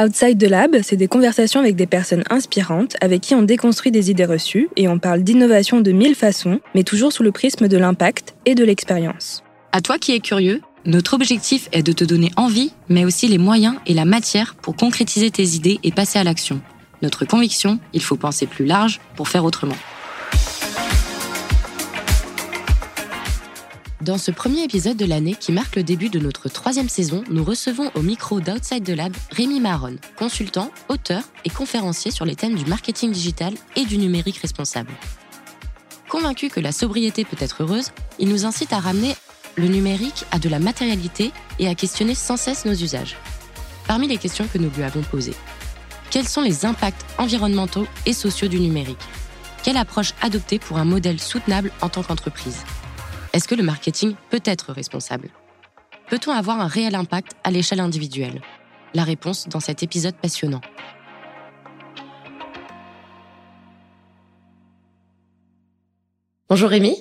Outside the Lab, c'est des conversations avec des personnes inspirantes avec qui on déconstruit des idées reçues et on parle d'innovation de mille façons, mais toujours sous le prisme de l'impact et de l'expérience. À toi qui es curieux, notre objectif est de te donner envie, mais aussi les moyens et la matière pour concrétiser tes idées et passer à l'action. Notre conviction, il faut penser plus large pour faire autrement. Dans ce premier épisode de l'année qui marque le début de notre troisième saison, nous recevons au micro d'Outside the Lab Rémi Maron, consultant, auteur et conférencier sur les thèmes du marketing digital et du numérique responsable. Convaincu que la sobriété peut être heureuse, il nous incite à ramener le numérique à de la matérialité et à questionner sans cesse nos usages. Parmi les questions que nous lui avons posées, quels sont les impacts environnementaux et sociaux du numérique? Quelle approche adopter pour un modèle soutenable en tant qu'entreprise? Est-ce que le marketing peut être responsable? Peut-on avoir un réel impact à l'échelle individuelle? La réponse dans cet épisode passionnant. Bonjour Rémi.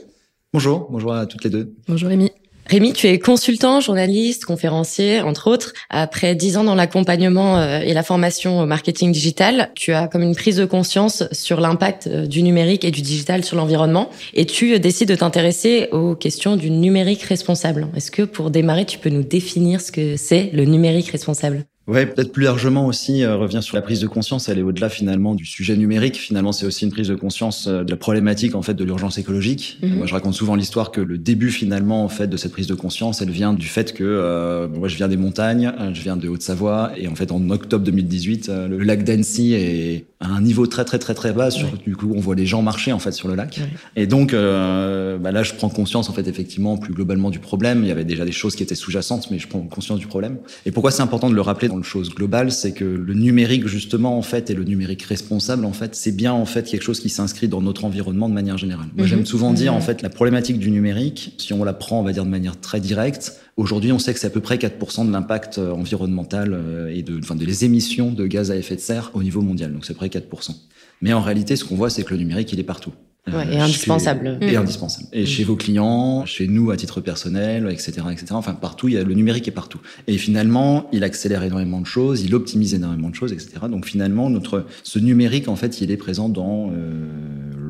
Bonjour, bonjour à toutes les deux. Bonjour Rémi. Rémi, tu es consultant, journaliste, conférencier, entre autres. Après dix ans dans l'accompagnement euh, et la formation au marketing digital, tu as comme une prise de conscience sur l'impact euh, du numérique et du digital sur l'environnement. Et tu euh, décides de t'intéresser aux questions du numérique responsable. Est-ce que pour démarrer, tu peux nous définir ce que c'est le numérique responsable? Ouais, peut-être plus largement aussi euh, revient sur la prise de conscience. Elle est au-delà finalement du sujet numérique. Finalement, c'est aussi une prise de conscience euh, de la problématique en fait de l'urgence écologique. Mhm. Moi, je raconte souvent l'histoire que le début finalement en fait de cette prise de conscience, elle vient du fait que euh, moi, je viens des montagnes, je viens de Haute-Savoie, et en fait en octobre 2018, le lac d'Annecy est à un niveau très très très très bas. Sur, Du coup, on voit les gens marcher en fait sur le lac. Et donc bah là, je prends conscience en fait effectivement plus globalement du problème. Il y avait déjà des choses qui étaient sous-jacentes, mais je prends conscience du problème. Et pourquoi c'est important de le rappeler dans le chose globale, c'est que le numérique justement en fait et le numérique responsable en fait, c'est bien en fait quelque chose qui s'inscrit dans notre environnement de manière générale. Moi, j'aime mhm. souvent dire en mhm. fait la problématique du numérique, si on la prend, on va dire de manière très directe. Aujourd'hui, on sait que c'est à peu près 4% de l'impact euh, environnemental euh, et de, enfin, de les émissions de gaz à effet de serre au niveau mondial. Donc, c'est près 4%. Mais en réalité, ce qu'on voit, c'est que le numérique, il est partout. Ouais, et indispensable. Et indispensable. Et chez vos clients, chez nous à titre personnel, etc., etc. Enfin, partout, il y a, le numérique est partout. Et finalement, il accélère énormément de choses, il optimise énormément de choses, etc. Donc finalement, notre, ce numérique, en fait, il est présent dans euh,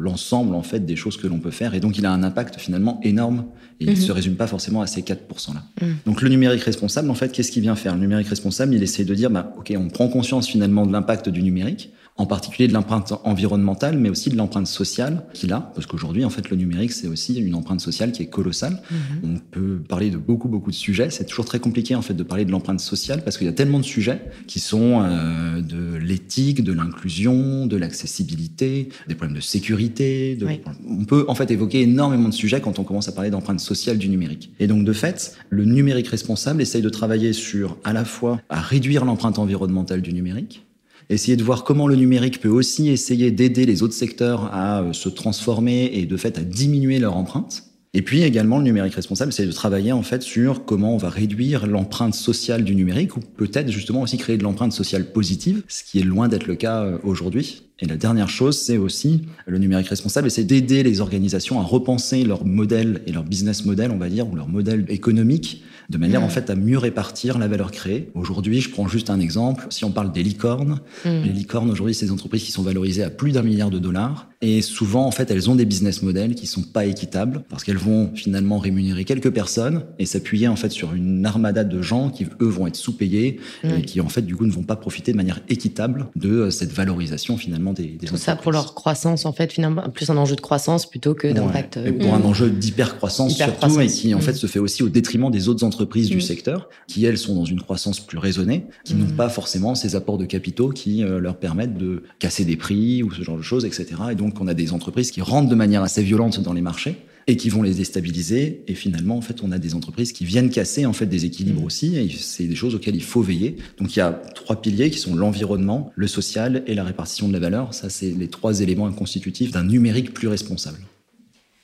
l'ensemble, en fait, des choses que l'on peut faire. Et donc, il a un impact finalement énorme. Et il ne mhm. se résume pas forcément à ces 4% là. Mhm. Donc, le numérique responsable, en fait, qu'est-ce qu'il vient faire? Le numérique responsable, il essaie de dire, bah, OK, on prend conscience finalement de l'impact du numérique en particulier de l'empreinte environnementale, mais aussi de l'empreinte sociale qu'il a, parce qu'aujourd'hui, en fait, le numérique, c'est aussi une empreinte sociale qui est colossale. Mhm. On peut parler de beaucoup, beaucoup de sujets. C'est toujours très compliqué, en fait, de parler de l'empreinte sociale, parce qu'il y a tellement de sujets qui sont euh, de l'éthique, de l'inclusion, de l'accessibilité, des problèmes de sécurité. De... On peut, en fait, évoquer énormément de sujets quand on commence à parler d'empreinte sociale du numérique. Et donc, de fait, le numérique responsable essaye de travailler sur, à la fois, à réduire l'empreinte environnementale du numérique, essayer de voir comment le numérique peut aussi essayer d'aider les autres secteurs à euh, se transformer et de fait à diminuer leur empreinte. Et puis également, le numérique responsable, c'est de travailler en fait sur comment on va réduire l'empreinte sociale du numérique ou peut-être justement aussi créer de l'empreinte sociale positive, ce qui est loin d'être le cas euh, aujourd'hui. Et la dernière chose, c'est aussi le numérique responsable, c'est d'aider les organisations à repenser leur modèle et leur business model, on va dire, ou leur modèle économique de manière en fait à mieux répartir la valeur créée. Aujourd'hui, je prends juste un exemple. Si on parle des licornes, mm. les licornes aujourd'hui, c'est des entreprises qui sont valorisées à plus d'un milliard de dollars. Et souvent, en fait, elles ont des business models qui sont pas équitables parce qu'elles vont finalement rémunérer quelques personnes et s'appuyer en fait sur une armada de gens qui eux vont être sous-payés mm. et qui en fait du coup ne vont pas profiter de manière équitable de euh, cette valorisation finalement des, des Tout ça pour leur croissance en fait finalement plus un enjeu de croissance plutôt que d'impact. Et pour un enjeu d'hyper croissance surtout et qui en mm. fait se fait aussi au détriment des autres entreprises du secteur qui elles sont dans une croissance plus raisonnée, qui n'ont pas forcément ces apports de capitaux qui euh, leur permettent de casser des prix ou ce genre de choses, etc. Et donc donc on a des entreprises qui rentrent de manière assez violente dans les marchés et qui vont les déstabiliser. Et finalement, en fait, on a des entreprises qui viennent casser en fait des équilibres mmh. aussi. Et c'est des choses auxquelles il faut veiller. Donc il y a trois piliers qui sont l'environnement, le social et la répartition de la valeur. Ça, c'est les trois éléments constitutifs d'un numérique plus responsable.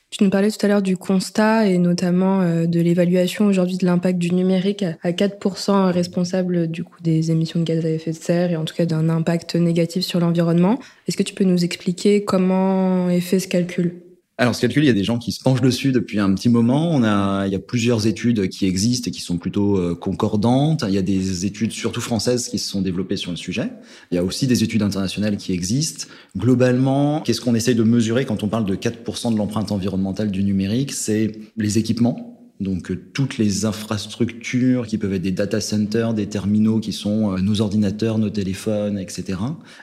Tu nous parlais tout à l'heure du constat et notamment euh, de l'évaluation aujourd'hui de l'impact du numérique à 4% responsable du coup des émissions de gaz à effet de serre et en tout cas d'un impact négatif sur l'environnement. Est-ce que tu peux nous expliquer comment est fait ce calcul? Alors, ce calcul, il y a des gens qui se penchent dessus depuis un petit moment. On a, il y a plusieurs études qui existent et qui sont plutôt euh, concordantes. Il y a des études, surtout françaises, qui se sont développées sur le sujet. Il y a aussi des études internationales qui existent. Globalement, qu'est-ce qu'on essaye de mesurer quand on parle de 4% de l'empreinte environnementale du numérique? C'est les équipements donc euh, toutes les infrastructures qui peuvent être des data centers, des terminaux qui sont euh, nos ordinateurs, nos téléphones, etc.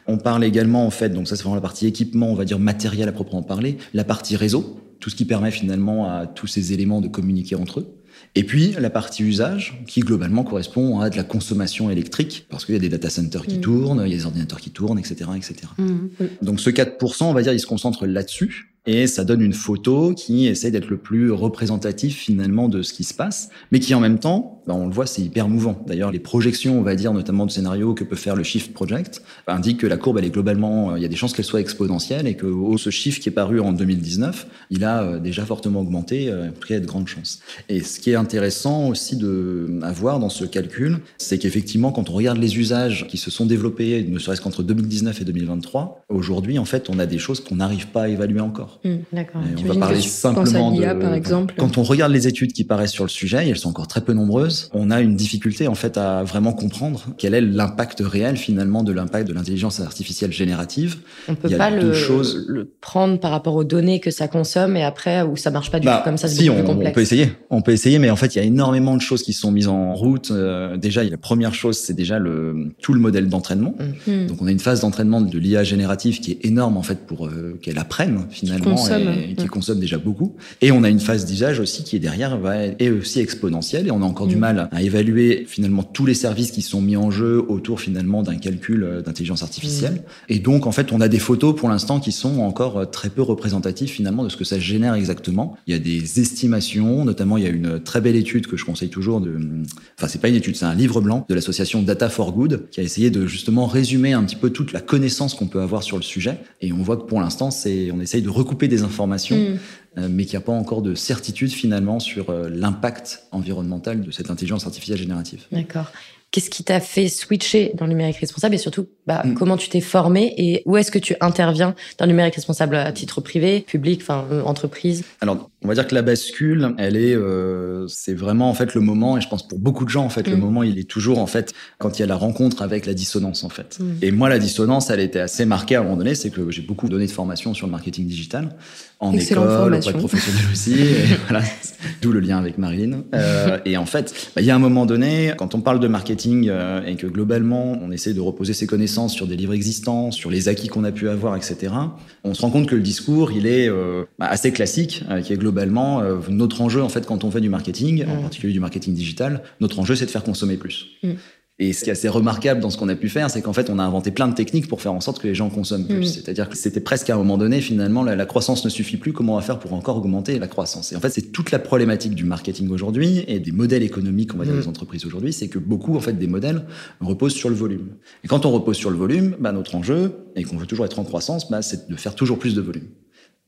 On parle également en fait, donc ça c'est vraiment la partie équipement, on va dire matériel à proprement parler, la partie réseau, tout ce qui permet finalement à tous ces éléments de communiquer entre eux. Et puis la partie usage, qui globalement correspond à de la consommation électrique, parce qu'il y a des data centers qui mmh. tournent, il y a des ordinateurs qui tournent, etc., etc. Mmh. Donc ce 4%, on va dire, il se concentre là-dessus. Et ça donne une photo qui essaie d'être le plus représentatif finalement de ce qui se passe, mais qui en même temps, bah, on le voit, c'est hyper mouvant. D'ailleurs, les projections, on va dire, notamment de scénarios que peut faire le Shift Project, bah, indiquent que la courbe, elle est globalement, euh, il y a des chances qu'elle soit exponentielle et que oh, ce chiffre qui est paru en 2019, il a euh, déjà fortement augmenté, euh, a de grandes chances. Et ce qui est intéressant aussi de à voir dans ce calcul, c'est qu'effectivement, quand on regarde les usages qui se sont développés, ne serait-ce qu'entre 2019 et 2023, aujourd'hui, en fait, on a des choses qu'on n'arrive pas à évaluer encore. Hmm, d'accord. On va parler simplement de. par exemple? Quand on regarde les études qui paraissent sur le sujet, et elles sont encore très peu nombreuses, on a une difficulté en fait à vraiment comprendre quel est l'impact réel finalement de l'impact de l'intelligence artificielle générative. On peut pas le, le, prendre par rapport aux données que ça consomme et après où ça marche pas du bah, tout comme ça. Si, on, on, peut essayer. On peut essayer, mais en fait il y a énormément de choses qui sont mises en route. Euh, déjà, la première chose, c'est déjà le tout le modèle d'entraînement. Mm. Mm. Donc on a une phase d'entraînement de l'IA générative qui est énorme en fait pour euh, qu'elle apprenne finalement et, qui consomme déjà beaucoup. Et on a une phase d'usage aussi qui est derrière, va, est aussi exponentielle et on a encore du mm. mal à évaluer finalement tous les services qui sont mis en jeu autour finalement d'un calcul euh, d'intelligence artificielle. Mm. Et donc en fait, on a des photos pour l'instant qui sont encore euh, très peu représentatives finalement de ce que ça génère exactement. Il y a des estimations, notamment il y a une très belle étude que je conseille toujours de, enfin c'est pas une étude, c'est un livre blanc de l'association Data for Good qui a essayé de justement résumer un petit peu toute la connaissance qu'on peut avoir sur le sujet. Et on voit que pour l'instant, c'est, on essaye de recouper des informations, mm. euh, mais qu'il n'y a pas encore de certitude finalement sur euh, l'impact environnemental de cette intelligence artificielle générative. D'accord. Qu'est-ce qui t'a fait switcher dans le numérique responsable et surtout, bah, mm. comment tu t'es formé et où est-ce que tu interviens dans le numérique responsable à titre privé, public, enfin euh, entreprise? Alors, on va dire que la bascule, elle est, euh, c'est vraiment en fait le moment et je pense pour beaucoup de gens en fait, le mm. moment il est toujours en fait quand il y a la rencontre avec la dissonance en fait. Mm. Et moi, la dissonance, elle était assez marquée à un moment donné, c'est que j'ai beaucoup donné de formation sur le marketing digital en école, auprès de professionnels aussi. voilà, d'où le lien avec Marilyn. Euh, et en fait, bah, il y a un moment donné, quand on parle de marketing euh, et que globalement, on essaie de reposer ses connaissances sur des livres existants, sur les acquis qu'on a pu avoir, etc., on se rend compte que le discours, il est euh, bah, assez classique, qui est globalement notre enjeu, en fait, quand on fait du marketing, en mm. particulier du marketing digital, notre enjeu, c'est de faire consommer plus. Mm. Et ce qui est assez remarquable dans ce qu'on a pu faire, c'est qu'en fait, on a inventé plein de techniques pour faire en sorte que les gens consomment plus. Mm. C'est-à-dire que c'était presque à un moment donné, finalement, la, croissance ne suffit plus. Comment on va faire pour encore augmenter la croissance? Et en fait, c'est toute la problématique du marketing aujourd'hui et des modèles économiques, on va dire, mm. des entreprises aujourd'hui, c'est que beaucoup, en fait, des modèles reposent sur le volume. Et quand on repose sur le volume, bah, notre enjeu, et qu'on veut toujours être en croissance, bah, c'est de faire toujours plus de volume.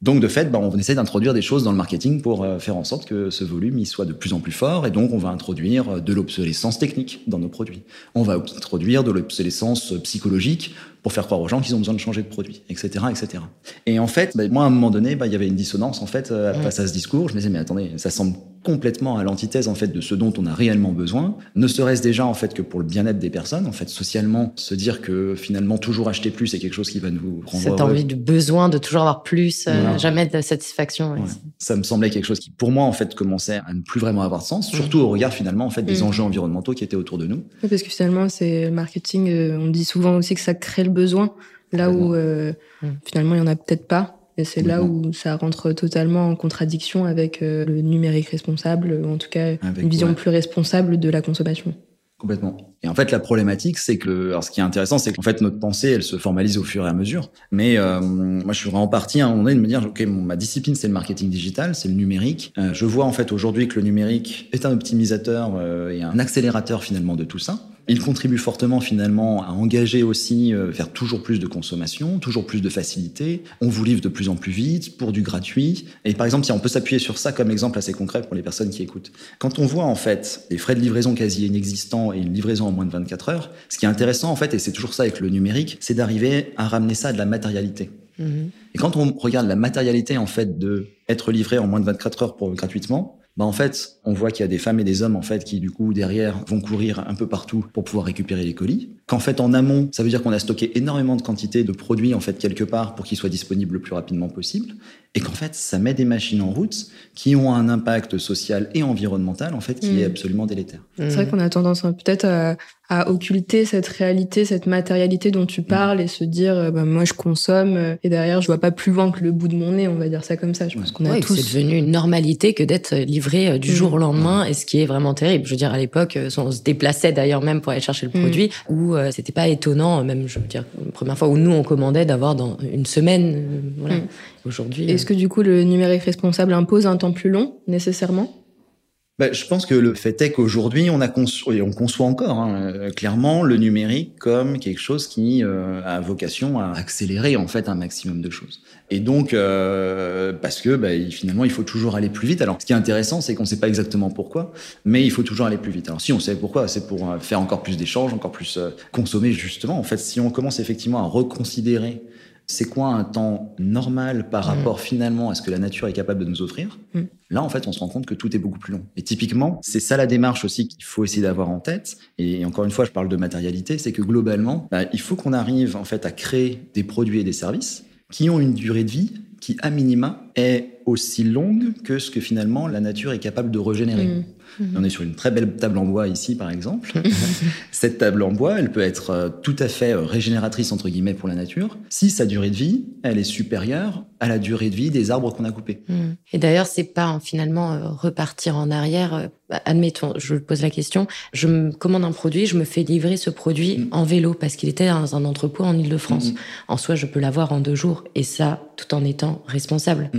Donc de fait, bah, on essaie d'introduire des choses dans le marketing pour euh, faire en sorte que ce volume soit de plus en plus fort et donc on va introduire euh, de l'obsolescence technique dans nos produits. On va introduire de l'obsolescence psychologique pour faire croire aux gens qu'ils ont besoin de changer de produit, etc., etc. Et en fait, bah, moi à un moment donné, bah, il y avait une dissonance en fait euh, face à ce discours. Je me disais mais attendez, ça semble complètement à l'antithèse en fait de ce dont on a réellement besoin. Ne serait-ce déjà en fait que pour le bien-être des personnes, en fait socialement, se dire que finalement toujours acheter plus c'est quelque chose qui va nous rendre Cette envie de besoin de toujours avoir plus, euh, jamais de satisfaction. Ça me semblait quelque chose qui pour moi en fait commençait à ne plus vraiment avoir de sens, surtout au regard finalement en fait des mm. enjeux environnementaux qui étaient autour de nous. parce que finalement c'est le marketing, euh, on dit souvent aussi que ça crée le besoin, là où euh, mm. finalement il y en a peut-être pas. Et c'est là où ça rentre totalement en contradiction avec euh, le numérique responsable, ou en tout cas une vision plus responsable de la consommation. Complètement. Et en fait, la problématique, c'est que, alors ce qui est intéressant, c'est qu'en fait, notre pensée, elle se formalise au fur et à mesure. Mais euh, moi, je suis vraiment parti à un moment donné de me dire, ok, ma discipline, c'est le marketing digital, c'est le numérique. je vois en fait aujourd'hui que le numérique est un optimisateur et un accélérateur finalement de tout ça. Il contribue fortement finalement à engager aussi euh, vers toujours plus de consommation, toujours plus de facilité. On vous livre de plus en plus vite pour du gratuit. Et par exemple, si on peut s'appuyer sur ça comme exemple assez concret pour les personnes qui écoutent. Quand on voit en fait des frais de livraison quasi inexistants et une livraison en moins de 24 heures, ce qui est intéressant en fait, et c'est toujours ça avec le numérique, c'est d'arriver à ramener ça à de la matérialité. Mhm. Et quand on regarde la matérialité en fait de être livré en moins de 24 heures pour gratuitement, bah en fait, on voit qu'il y a des femmes et des hommes en fait qui du coup derrière vont courir un peu partout pour pouvoir récupérer les colis. Qu'en fait en amont, ça veut dire qu'on a stocké énormément de quantités de produits en fait quelque part pour qu'ils soient disponibles le plus rapidement possible et qu'en fait ça met des machines en route qui ont un impact social et environnemental en fait qui mm. est absolument délétère. C'est vrai qu'on a tendance hein, peut-être à, à, occulter cette réalité, cette matérialité dont tu parles et se dire euh, bah, moi je consomme euh, et derrière je vois pas plus loin que le bout de mon nez, on va dire ça comme ça. Je pense qu'on a tous. C'est devenu une normalité que d'être livré euh, du jour au lendemain et ce qui est vraiment terrible. Je veux dire à l'époque on se déplaçait d'ailleurs même pour aller chercher le mm. produit où c'était pas étonnant même je veux dire la première fois où nous on commandait d'avoir dans une semaine voilà. Mm. Aujourd'hui. Est-ce que du coup le numérique responsable impose un temps plus long nécessairement? Bah, je pense que le fait est qu'aujourd'hui, on a conçu, on conçoit encore hein, euh, clairement le numérique comme quelque chose qui euh, a vocation à accélérer en fait un maximum de choses. Et donc, euh, parce que bah, finalement, il faut toujours aller plus vite. Alors, ce qui est intéressant, c'est qu'on ne sait pas exactement pourquoi, mais il faut toujours aller plus vite. Alors, si on sait pourquoi, c'est pour faire encore plus d'échanges, encore plus consommer justement. En fait, si on commence effectivement à reconsidérer c'est quoi un temps normal par mm. rapport finalement à ce que la nature est capable de nous offrir, mm. là en fait on se rend compte que tout est beaucoup plus long. Et typiquement, c'est ça la démarche aussi qu'il faut essayer d'avoir en tête. Et encore une fois, je parle de matérialité, c'est que globalement, bah, il faut qu'on arrive en fait à créer des produits et des services qui ont une durée de vie qui à minima est aussi longue que ce que finalement la nature est capable de régénérer. Mm. On est sur une très belle table en bois ici, par exemple. Cette table en bois, elle peut être euh, tout à fait euh, régénératrice, entre guillemets, pour la nature, si sa durée de vie, elle est supérieure à la durée de vie des arbres qu'on a coupés. Mm. Et d'ailleurs, c'est pas finalement euh, repartir en arrière. Bah, admettons, je pose la question, je me commande un produit, je me fais livrer ce produit mm. en vélo parce qu'il était dans un entrepôt en Ile-de-France. Mm, en soi, je peux l'avoir en deux jours et ça, tout en étant responsable.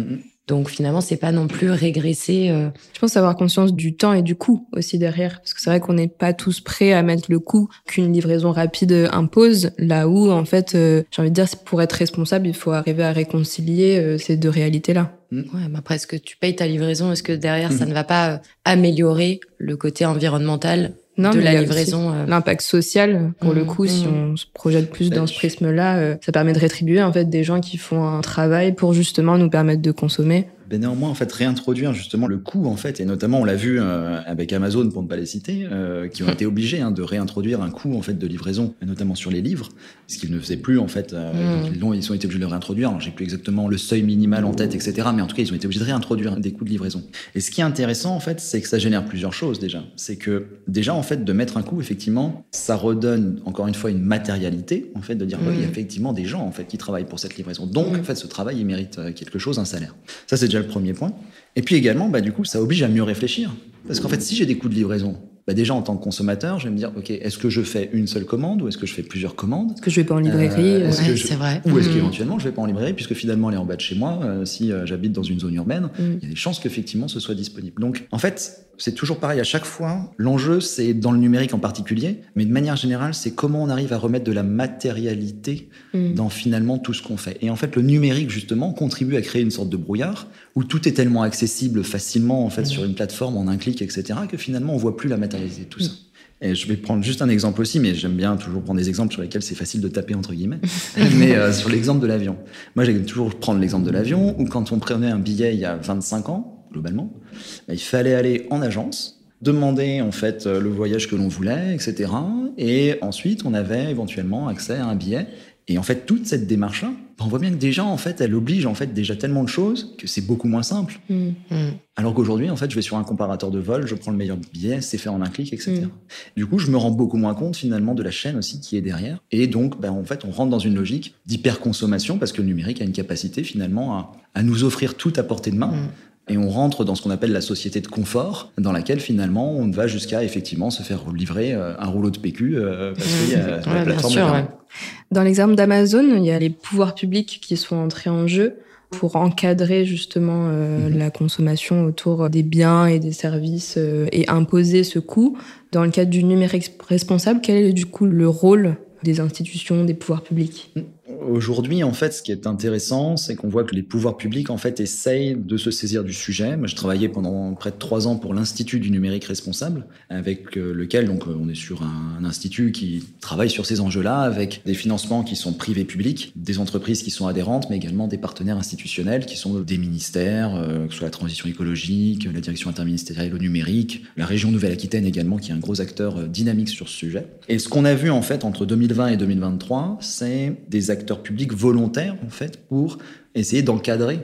Donc finalement, c'est pas non plus régresser. Euh... Je pense avoir conscience du temps et du coût aussi derrière, parce que c'est vrai qu'on n'est pas tous prêts à mettre le coût qu'une livraison rapide impose. Là où en fait, euh, j'ai envie de dire, pour être responsable, il faut arriver à réconcilier euh, ces deux réalités-là. Mmh. Ouais, mais après, est-ce que tu payes ta livraison? Est-ce que derrière, ça mmh. ne va pas euh, améliorer le côté environnemental non, de la livraison. Euh. L'impact social, pour le mmh, coup, si mmh. on se projette plus dans ce prisme-là, euh, ça permet de rétribuer en fait des gens qui font un travail pour justement nous permettre de consommer ben néanmoins en fait réintroduire justement le coût en fait et notamment on l'a vu euh, avec Amazon pour ne pas les citer euh, qui ont été obligés hein, de réintroduire un coût en fait de livraison notamment sur les livres ce qu'ils ne faisaient plus en fait euh, mm. ils, ont, ils ont été obligés de le réintroduire. J'ai plus exactement le seuil minimal en tête etc mais en tout cas ils ont été obligés de réintroduire des coûts de livraison. Et ce qui est intéressant en fait c'est que ça génère plusieurs choses déjà. C'est que déjà en fait de mettre un coût effectivement ça redonne encore une fois une matérialité en fait de dire il y a effectivement des gens en fait qui travaillent pour cette livraison. Donc en fait ce travail il mérite quelque chose un salaire. Ça c'est déjà le premier point. Et puis également, bah, du coup, ça oblige à mieux réfléchir. Parce qu'en fait, si j'ai des coûts de livraison, bah déjà en tant que consommateur, je vais me dire, ok, est-ce que je fais une seule commande ou est-ce que je fais plusieurs commandes? Est-ce que je vais pas en librairie euh, C'est vrai. Ou est-ce mmh. qu'éventuellement je vais pas en librairie puisque finalement elle est en bas de chez moi. Euh, si euh, j'habite dans une zone urbaine, mmh. il y a des chances qu'effectivement ce soit disponible. Donc en fait, c'est toujours pareil à chaque fois. L'enjeu, c'est dans le numérique en particulier, mais de manière générale, c'est comment on arrive à remettre de la matérialité mmh. dans finalement tout ce qu'on fait. Et en fait, le numérique justement contribue à créer une sorte de brouillard où tout est tellement accessible facilement en fait sur une plateforme en un clic, etc., que finalement on voit plus la matérialité de tout ça. Et je vais prendre juste un exemple aussi, mais j'aime bien toujours prendre des exemples sur lesquels c'est facile de taper entre guillemets. mais euh, sur l'exemple de l'avion. Moi, j'aime toujours prendre l'exemple de l'avion, où quand on prenait un billet il y a 25 ans, globalement, bah, il fallait aller en agence, demander en fait euh, le voyage que l'on voulait, etc. Et ensuite, on avait éventuellement accès à un billet. Et en fait, toute cette démarche-là, on voit bien que déjà, en fait, elle oblige en fait déjà tellement de choses que c'est beaucoup moins simple. Mm. Mm. Alors qu'aujourd'hui, en fait, je vais sur un comparateur de vol, je prends le meilleur billet, c'est fait en un clic, etc. Mm. Du coup, je me rends beaucoup moins compte finalement de la chaîne aussi qui est derrière. Et donc, ben, en fait, on rentre dans une logique d'hyperconsommation parce que le numérique a une capacité finalement à, à nous offrir tout à portée de main. Et on rentre dans ce qu'on appelle la société de confort, dans laquelle finalement on va jusqu'à effectivement se faire livrer euh, un rouleau de PQ euh, parce qu'il y a la plateforme. Dans l'exemple d'Amazon, il y a les pouvoirs publics qui sont entrés en jeu pour encadrer justement euh, mhm. la consommation autour des biens et des services et imposer ce coût. Dans le cadre du numérique responsable, quel est du coup le rôle des institutions, des pouvoirs publics? Aujourd'hui, en fait, ce qui est intéressant, c'est qu'on voit que les pouvoirs publics, en fait, essayent de se saisir du sujet. Moi, j'ai travaillé pendant près de trois ans pour l'Institut du numérique responsable, avec euh, lequel, donc, euh, on est sur un, institut qui travaille sur ces enjeux-là, avec des financements qui sont privés publics, des entreprises qui sont adhérentes, mais également des partenaires institutionnels qui sont des ministères, euh, que ce soit la transition écologique, la direction interministérielle au numérique, la région Nouvelle-Aquitaine également, qui est un gros acteur dynamique sur ce sujet. Et ce qu'on a vu, en fait, entre 2020 et 2023, c'est des acteurs publics volontaires, en fait, pour essayer d'encadrer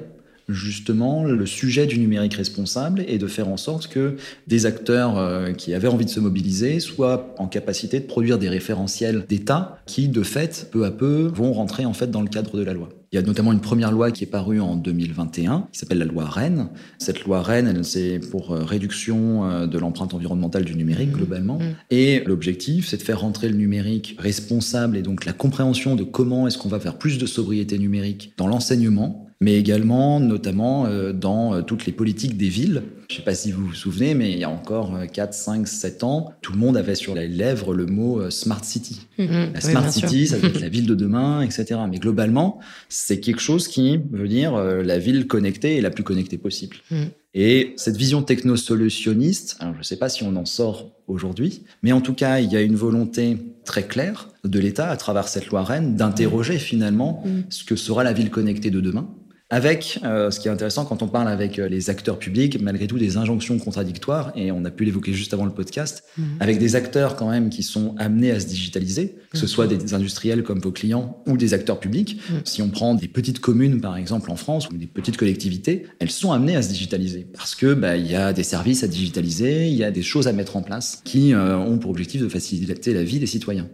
justement le sujet du numérique responsable et de faire en sorte que des acteurs euh, qui avaient envie de se mobiliser soient en capacité de produire des référentiels d'État qui, de fait, peu à peu, vont rentrer en fait dans le cadre de la loi. Il y a notamment une première loi qui est parue en 2021, qui s'appelle la loi Rennes. Cette loi Rennes, c'est pour euh, réduction euh, de l'empreinte environnementale du numérique mmh. globalement. Mmh. Et l'objectif, c'est de faire rentrer le numérique responsable et donc la compréhension de comment est-ce qu'on va faire plus de sobriété numérique dans l'enseignement mais également notamment euh, dans toutes les politiques des villes. Je ne sais pas si vous vous souvenez, mais il y a encore 4, 5, 7 ans, tout le monde avait sur les lèvres le mot euh, Smart City. Mm-hmm. La Smart City, ça doit être la ville de demain, etc. Mais globalement, c'est quelque chose qui veut dire la ville connectée et la plus connectée possible. Mm. Et cette vision techno-solutionniste, alors je ne sais pas si on en sort aujourd'hui, mais en tout cas, il y a une volonté très claire de l'État, à travers cette loi Rennes, d'interroger finalement mm. ce que sera la ville connectée de demain, avec, euh, ce qui est intéressant quand on parle avec euh, les acteurs publics, malgré tout des injonctions contradictoires, et on a pu l'évoquer juste avant le podcast, mhm. avec des acteurs quand même qui sont amenés à se digitaliser, que ce soit des industriels comme vos clients ou des acteurs publics. Mhm. Si on prend des petites communes par exemple en France ou des petites collectivités, elles sont amenées à se digitaliser parce que bah, il y a des services à digitaliser, il y a des choses à mettre en place qui euh, ont pour objectif de faciliter la vie des citoyens.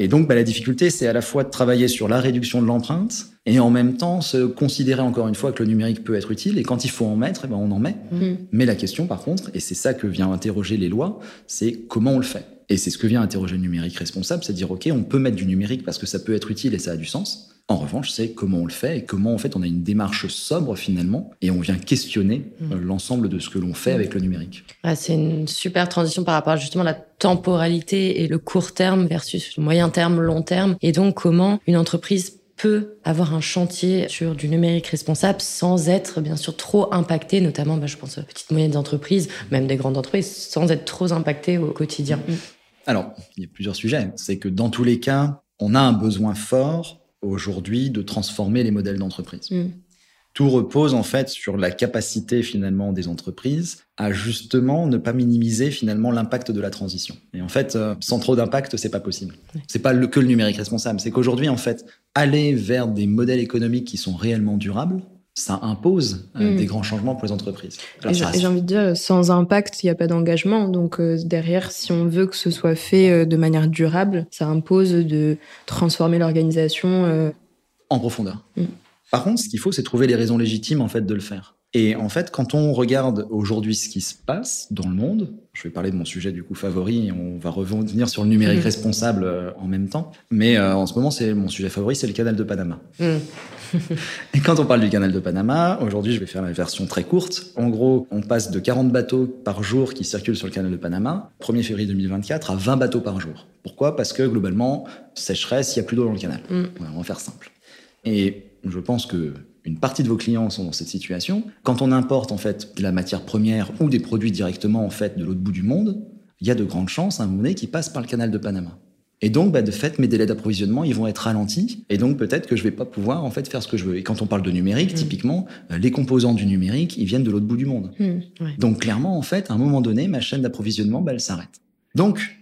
Et donc, bah, la difficulté, c'est à la fois de travailler sur la réduction de l'empreinte et en même temps se considérer encore une fois que le numérique peut être utile. Et quand il faut en mettre, eh ben, on en met. Mm. Mais la question, par contre, et c'est ça que vient interroger les lois, c'est comment on le fait. Et c'est ce que vient interroger le numérique responsable, c'est dire, OK, on peut mettre du numérique parce que ça peut être utile et ça a du sens. En revanche, c'est comment on le fait et comment en fait on a une démarche sobre finalement et on vient questionner mm. euh, l'ensemble de ce que l'on fait avec le numérique. c'est une super transition par rapport à justement la temporalité et le court terme versus le moyen terme, long terme et donc comment une entreprise peut avoir un chantier sur du numérique responsable sans être bien sûr trop impacté, notamment bah, je pense aux petites moyennes entreprises, même des grandes entreprises, sans être trop impacté au quotidien. Mm. Alors, il y a plusieurs sujets. C'est que dans tous les cas, on a un besoin fort aujourd'hui de transformer les modèles d'entreprise. Mm. Tout repose en fait sur la capacité finalement des entreprises à justement ne pas minimiser finalement l'impact de la transition. Et en fait, euh, sans trop d'impact, c'est pas possible. C'est pas le, que le numérique responsable, c'est qu'aujourd'hui en fait, aller vers des modèles économiques qui sont réellement durables, ça impose euh, mm. des grands changements pour les entreprises. et j'ai envie de dire, sans impact, il n'y a pas d'engagement. Donc euh, derrière, si on veut que ce soit fait euh, de manière durable, ça impose de transformer l'organisation en profondeur. Mm. Par contre, ce qu'il faut, c'est trouver les raisons légitimes en fait de le faire. Et en fait, quand on regarde aujourd'hui ce qui se passe dans le monde, je vais parler de mon sujet du coup favori, et on va revenir sur le numérique mmh. responsable en même temps. Mais en ce moment, c'est mon sujet favori, c'est le canal de Panama. Et quand on parle du canal de Panama, aujourd'hui, je vais faire la version très courte. En gros, on passe de 40 bateaux par jour qui circulent sur le canal de Panama, 1er février 2024, à 20 bateaux par jour. Pourquoi? Parce que globalement, sécheresse, il y a plus d'eau dans le canal. Mmh. on va faire simple. Et je pense que une partie de vos clients sont dans cette situation. Quand on importe en fait de la matière première ou des produits directement en fait de l'autre bout du monde, il y a de grandes chances à un moment donné qui passe par le canal de Panama. Et donc, bah, de fait, mes délais d'approvisionnement, ils vont être ralentis. Et donc, peut-être que je vais pas pouvoir, en fait, faire ce que je veux. Et quand on parle de numérique, mmh. typiquement, euh, les composants du numérique, ils viennent de l'autre bout du monde. Mmh, donc, clairement, en fait, à un moment donné, ma chaîne d'approvisionnement, bah, elle s'arrête. Donc,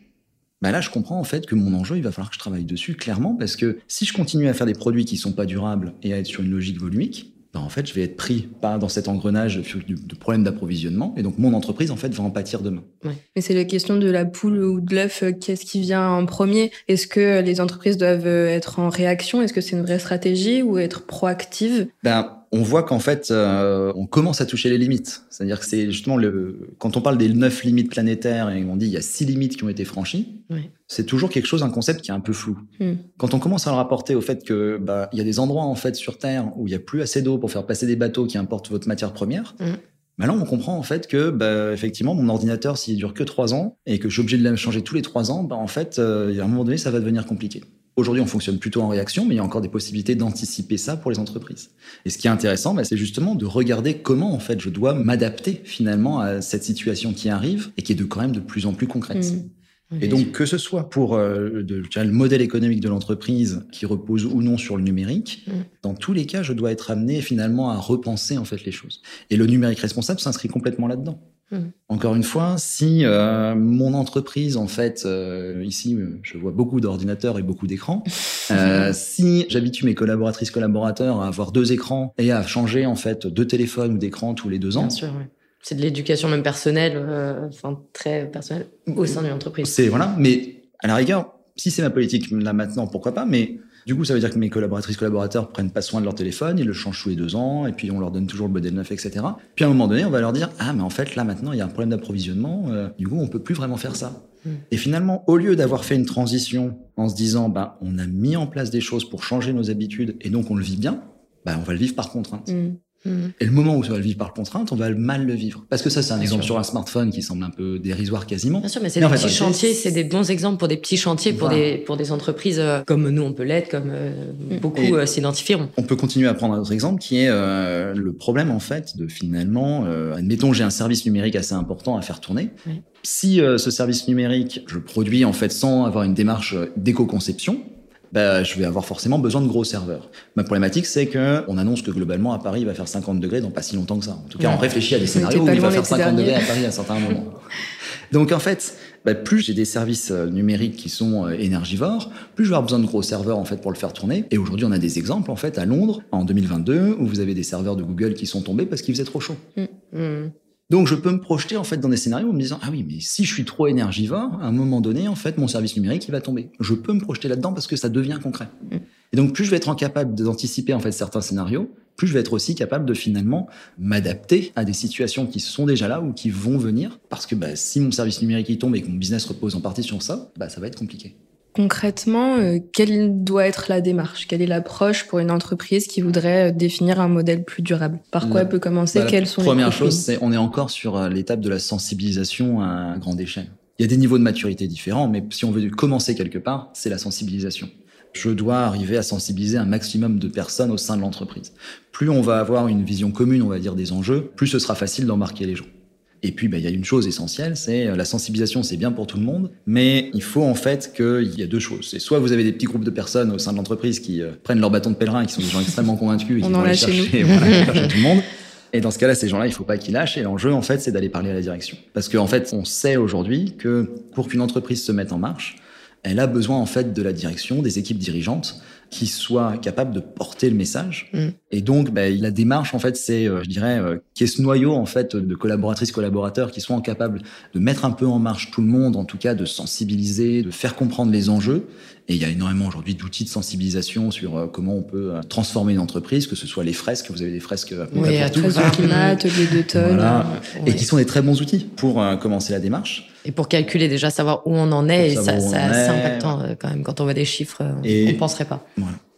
bah là, je comprends en fait que mon enjeu, il va falloir que je travaille dessus clairement parce que si je continue à faire des produits qui sont pas durables et à être sur une logique volumique, bah en fait, je vais être pris pas dans cet engrenage de problèmes d'approvisionnement. Et donc mon entreprise en fait va en pâtir demain. Ouais. Mais c'est la question de la poule ou de l'œuf, qu'est-ce qui vient en premier? Est-ce que les entreprises doivent être en réaction? Est-ce que c'est une vraie stratégie ou être proactive Ben on voit qu'en fait, euh, on commence à toucher les limites. C'est-à-dire que c'est justement le, quand on parle des neuf limites planétaires et on dit il y a six limites qui ont été franchies, c'est toujours quelque chose, un concept qui est un peu flou. Hmm. Quand on commence à le rapporter au fait que bah il y a des endroits en fait sur Terre où il y a plus assez d'eau pour faire passer des bateaux qui importent votre matière première. Hmm. Bah là, on comprend en fait que, bah, effectivement, mon ordinateur, s'il dure que trois ans et que je suis obligé de le changer tous les trois ans, bah, en fait, euh, a un moment donné, ça va devenir compliqué. Aujourd'hui, on fonctionne plutôt en réaction, mais il y a encore des possibilités d'anticiper ça pour les entreprises. Et ce qui est intéressant, bah, c'est justement de regarder comment en fait je dois m'adapter finalement à cette situation qui arrive et qui est de quand même de plus en plus concrète. Mmh. Et donc, que ce soit pour euh, de, le modèle économique de l'entreprise qui repose ou non sur le numérique, mm. dans tous les cas, je dois être amené finalement à repenser en fait les choses. Et le numérique responsable s'inscrit complètement là-dedans. Mm. Encore une fois, si euh, mon entreprise, en fait, euh, ici, je vois beaucoup d'ordinateurs et beaucoup d'écrans. si j'habitue mes collaboratrices collaborateurs à avoir deux écrans et à changer en fait deux téléphones ou d'écrans tous les deux ans, c'est de l'éducation même personnelle, euh, enfin très personnelle au sein d'une entreprise. C'est voilà, mais à la rigueur, si c'est ma politique là maintenant, pourquoi pas Mais du coup, ça veut dire que mes collaboratrices collaborateurs prennent pas soin de leur téléphone, ils le changent tous les deux ans, et puis on leur donne toujours le modèle neuf, etc. Puis à un moment donné, on va leur dire ah mais en fait là maintenant il y a un problème d'approvisionnement, euh, du coup on peut plus vraiment faire ça. Hmm. Et finalement, au lieu d'avoir fait une transition en se disant bah on a mis en place des choses pour changer nos habitudes et donc on le vit bien, bah on va le vivre par contrainte. Et le moment où ça va le vivre par contrainte, on va mal le vivre. Parce que ça, c'est un exemple sur un smartphone qui semble un peu dérisoire quasiment. Bien sûr, mais c'est des petits chantiers, c'est des bons exemples pour des petits chantiers, pour des pour des entreprises euh, comme nous, on peut l'être, comme euh, mm. beaucoup euh, s'identifieront. On peut continuer à prendre un autre exemple qui est le problème en fait de finalement, admettons, j'ai un service numérique assez important à faire tourner. Si ce service numérique, je produis en fait sans avoir une démarche d'éco-conception, bah, je vais avoir forcément besoin de gros serveurs. Ma problématique, c'est que on annonce que globalement à Paris, il va faire 50 degrés dans pas si longtemps que ça. En tout cas, on réfléchit à des scénarios où il va faire 50 degrés à Paris à un certain moment. Donc en fait, bah, plus j'ai des services euh, numériques qui sont euh, énergivores, plus je vais avoir besoin de gros serveurs en fait pour le faire tourner. Et aujourd'hui, on a des exemples en fait à Londres en 2022 où vous avez des serveurs de Google qui sont tombés parce qu'il faisait trop chaud. Mm. Mm. Donc je peux me projeter en fait dans des scénarios en me disant ah oui mais si je suis trop énergivore à un moment donné en fait mon service numérique il va tomber. Je peux me projeter là-dedans parce que ça devient concret. Mm. Et donc plus je vais être incapable d'anticiper en fait certains scénarios, plus je vais être aussi capable de finalement m'adapter à des situations qui sont déjà là ou qui vont venir parce que bah, si mon service numérique il tombe et que mon business repose en partie sur ça, bah ça va être compliqué. Concrètement, euh, quelle doit être la démarche? Quelle est l'approche pour une entreprise qui voudrait euh, définir un modèle plus durable? Par quoi elle peut commencer? bah, Quelles sont les Première chose, c'est on est encore sur euh, l'étape de la sensibilisation à grande échelle. Il y a des niveaux de maturité différents, mais si on veut commencer quelque part, c'est la sensibilisation. Je dois arriver à sensibiliser un maximum de personnes au sein de l'entreprise. Plus on va avoir une vision commune, on va dire, des enjeux, plus ce sera facile d'embarquer les gens. Et puis, bah, il y a une chose essentielle, c'est euh, la sensibilisation, c'est bien pour tout le monde, mais il faut en fait qu'il y a deux choses. C'est soit vous avez des petits groupes de personnes au sein de l'entreprise qui euh, prennent leur bâton de pèlerin, qui sont des gens extrêmement convaincus et qui vont aller chercher, voilà, chercher tout le monde. Et dans ce cas-là, ces gens-là, il faut pas qu'ils lâchent. Et l'enjeu, en fait, c'est d'aller parler à la direction. Parce qu'en en fait, on sait aujourd'hui que pour qu'une entreprise se mette en marche, elle a besoin en fait de la direction, des équipes dirigeantes qui soient capables de porter le message. Mm. Et donc, bah, la démarche, en fait, c'est, euh, je dirais, euh, qu'il y ait ce noyau, en fait, de collaboratrices, collaborateurs qui soient capables de mettre un peu en marche tout le monde, en tout cas, de sensibiliser, de faire comprendre les enjeux. Et il y a énormément aujourd'hui d'outils de sensibilisation sur euh, comment on peut transformer une entreprise, que ce soit les fresques, vous avez des fresques à oui, à climat, atelier d'automne. Voilà. Et qui sont des très bons outils pour commencer la démarche. Et pour calculer déjà, savoir où on en est, et ça, c'est impactant quand même. Quand on voit des chiffres, on ne penserait pas.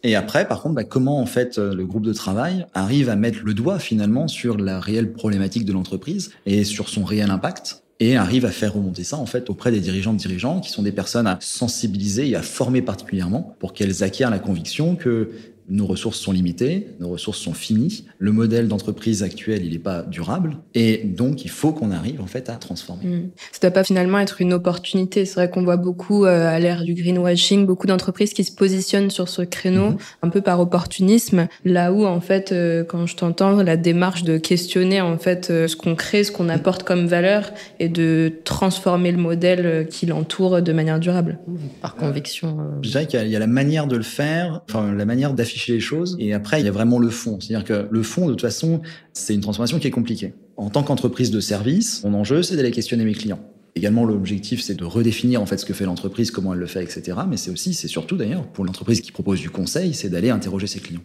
Et après, par contre, bah, comment en fait euh, le groupe de travail arrive à mettre le doigt finalement sur la réelle problématique de l'entreprise et sur son réel impact et arrive à faire remonter ça en fait auprès des dirigeants de dirigeants qui sont des personnes à sensibiliser et à former particulièrement pour qu'elles acquièrent la conviction que nos ressources sont limitées, nos ressources sont finies, le modèle d'entreprise actuel, il n'est pas durable, et donc il faut qu'on arrive en fait à transformer. Mm. Ça ne doit pas finalement être une opportunité. C'est vrai qu'on voit beaucoup euh, à l'ère du greenwashing, beaucoup d'entreprises qui se positionnent sur ce créneau, mm-hmm. un peu par opportunisme, là où en fait, euh, quand je t'entends, la démarche de questionner en fait euh, ce qu'on crée, ce qu'on apporte comme valeur, et de transformer le modèle qui l'entoure de manière durable. Par conviction. Je dirais qu'il y, a la manière de le faire, enfin la manière d'afficher les choses. Et après, il y a vraiment le fond. C'est-à-dire que le fond, de toute façon, c'est une transformation qui est compliquée. En tant qu'entreprise de service, mon enjeu, c'est d'aller questionner mes clients. Également, l'objectif, c'est de redéfinir en fait ce que fait l'entreprise, comment elle le fait, etc. Mais c'est aussi, c'est surtout d'ailleurs, pour l'entreprise qui propose du conseil, c'est d'aller interroger ses clients.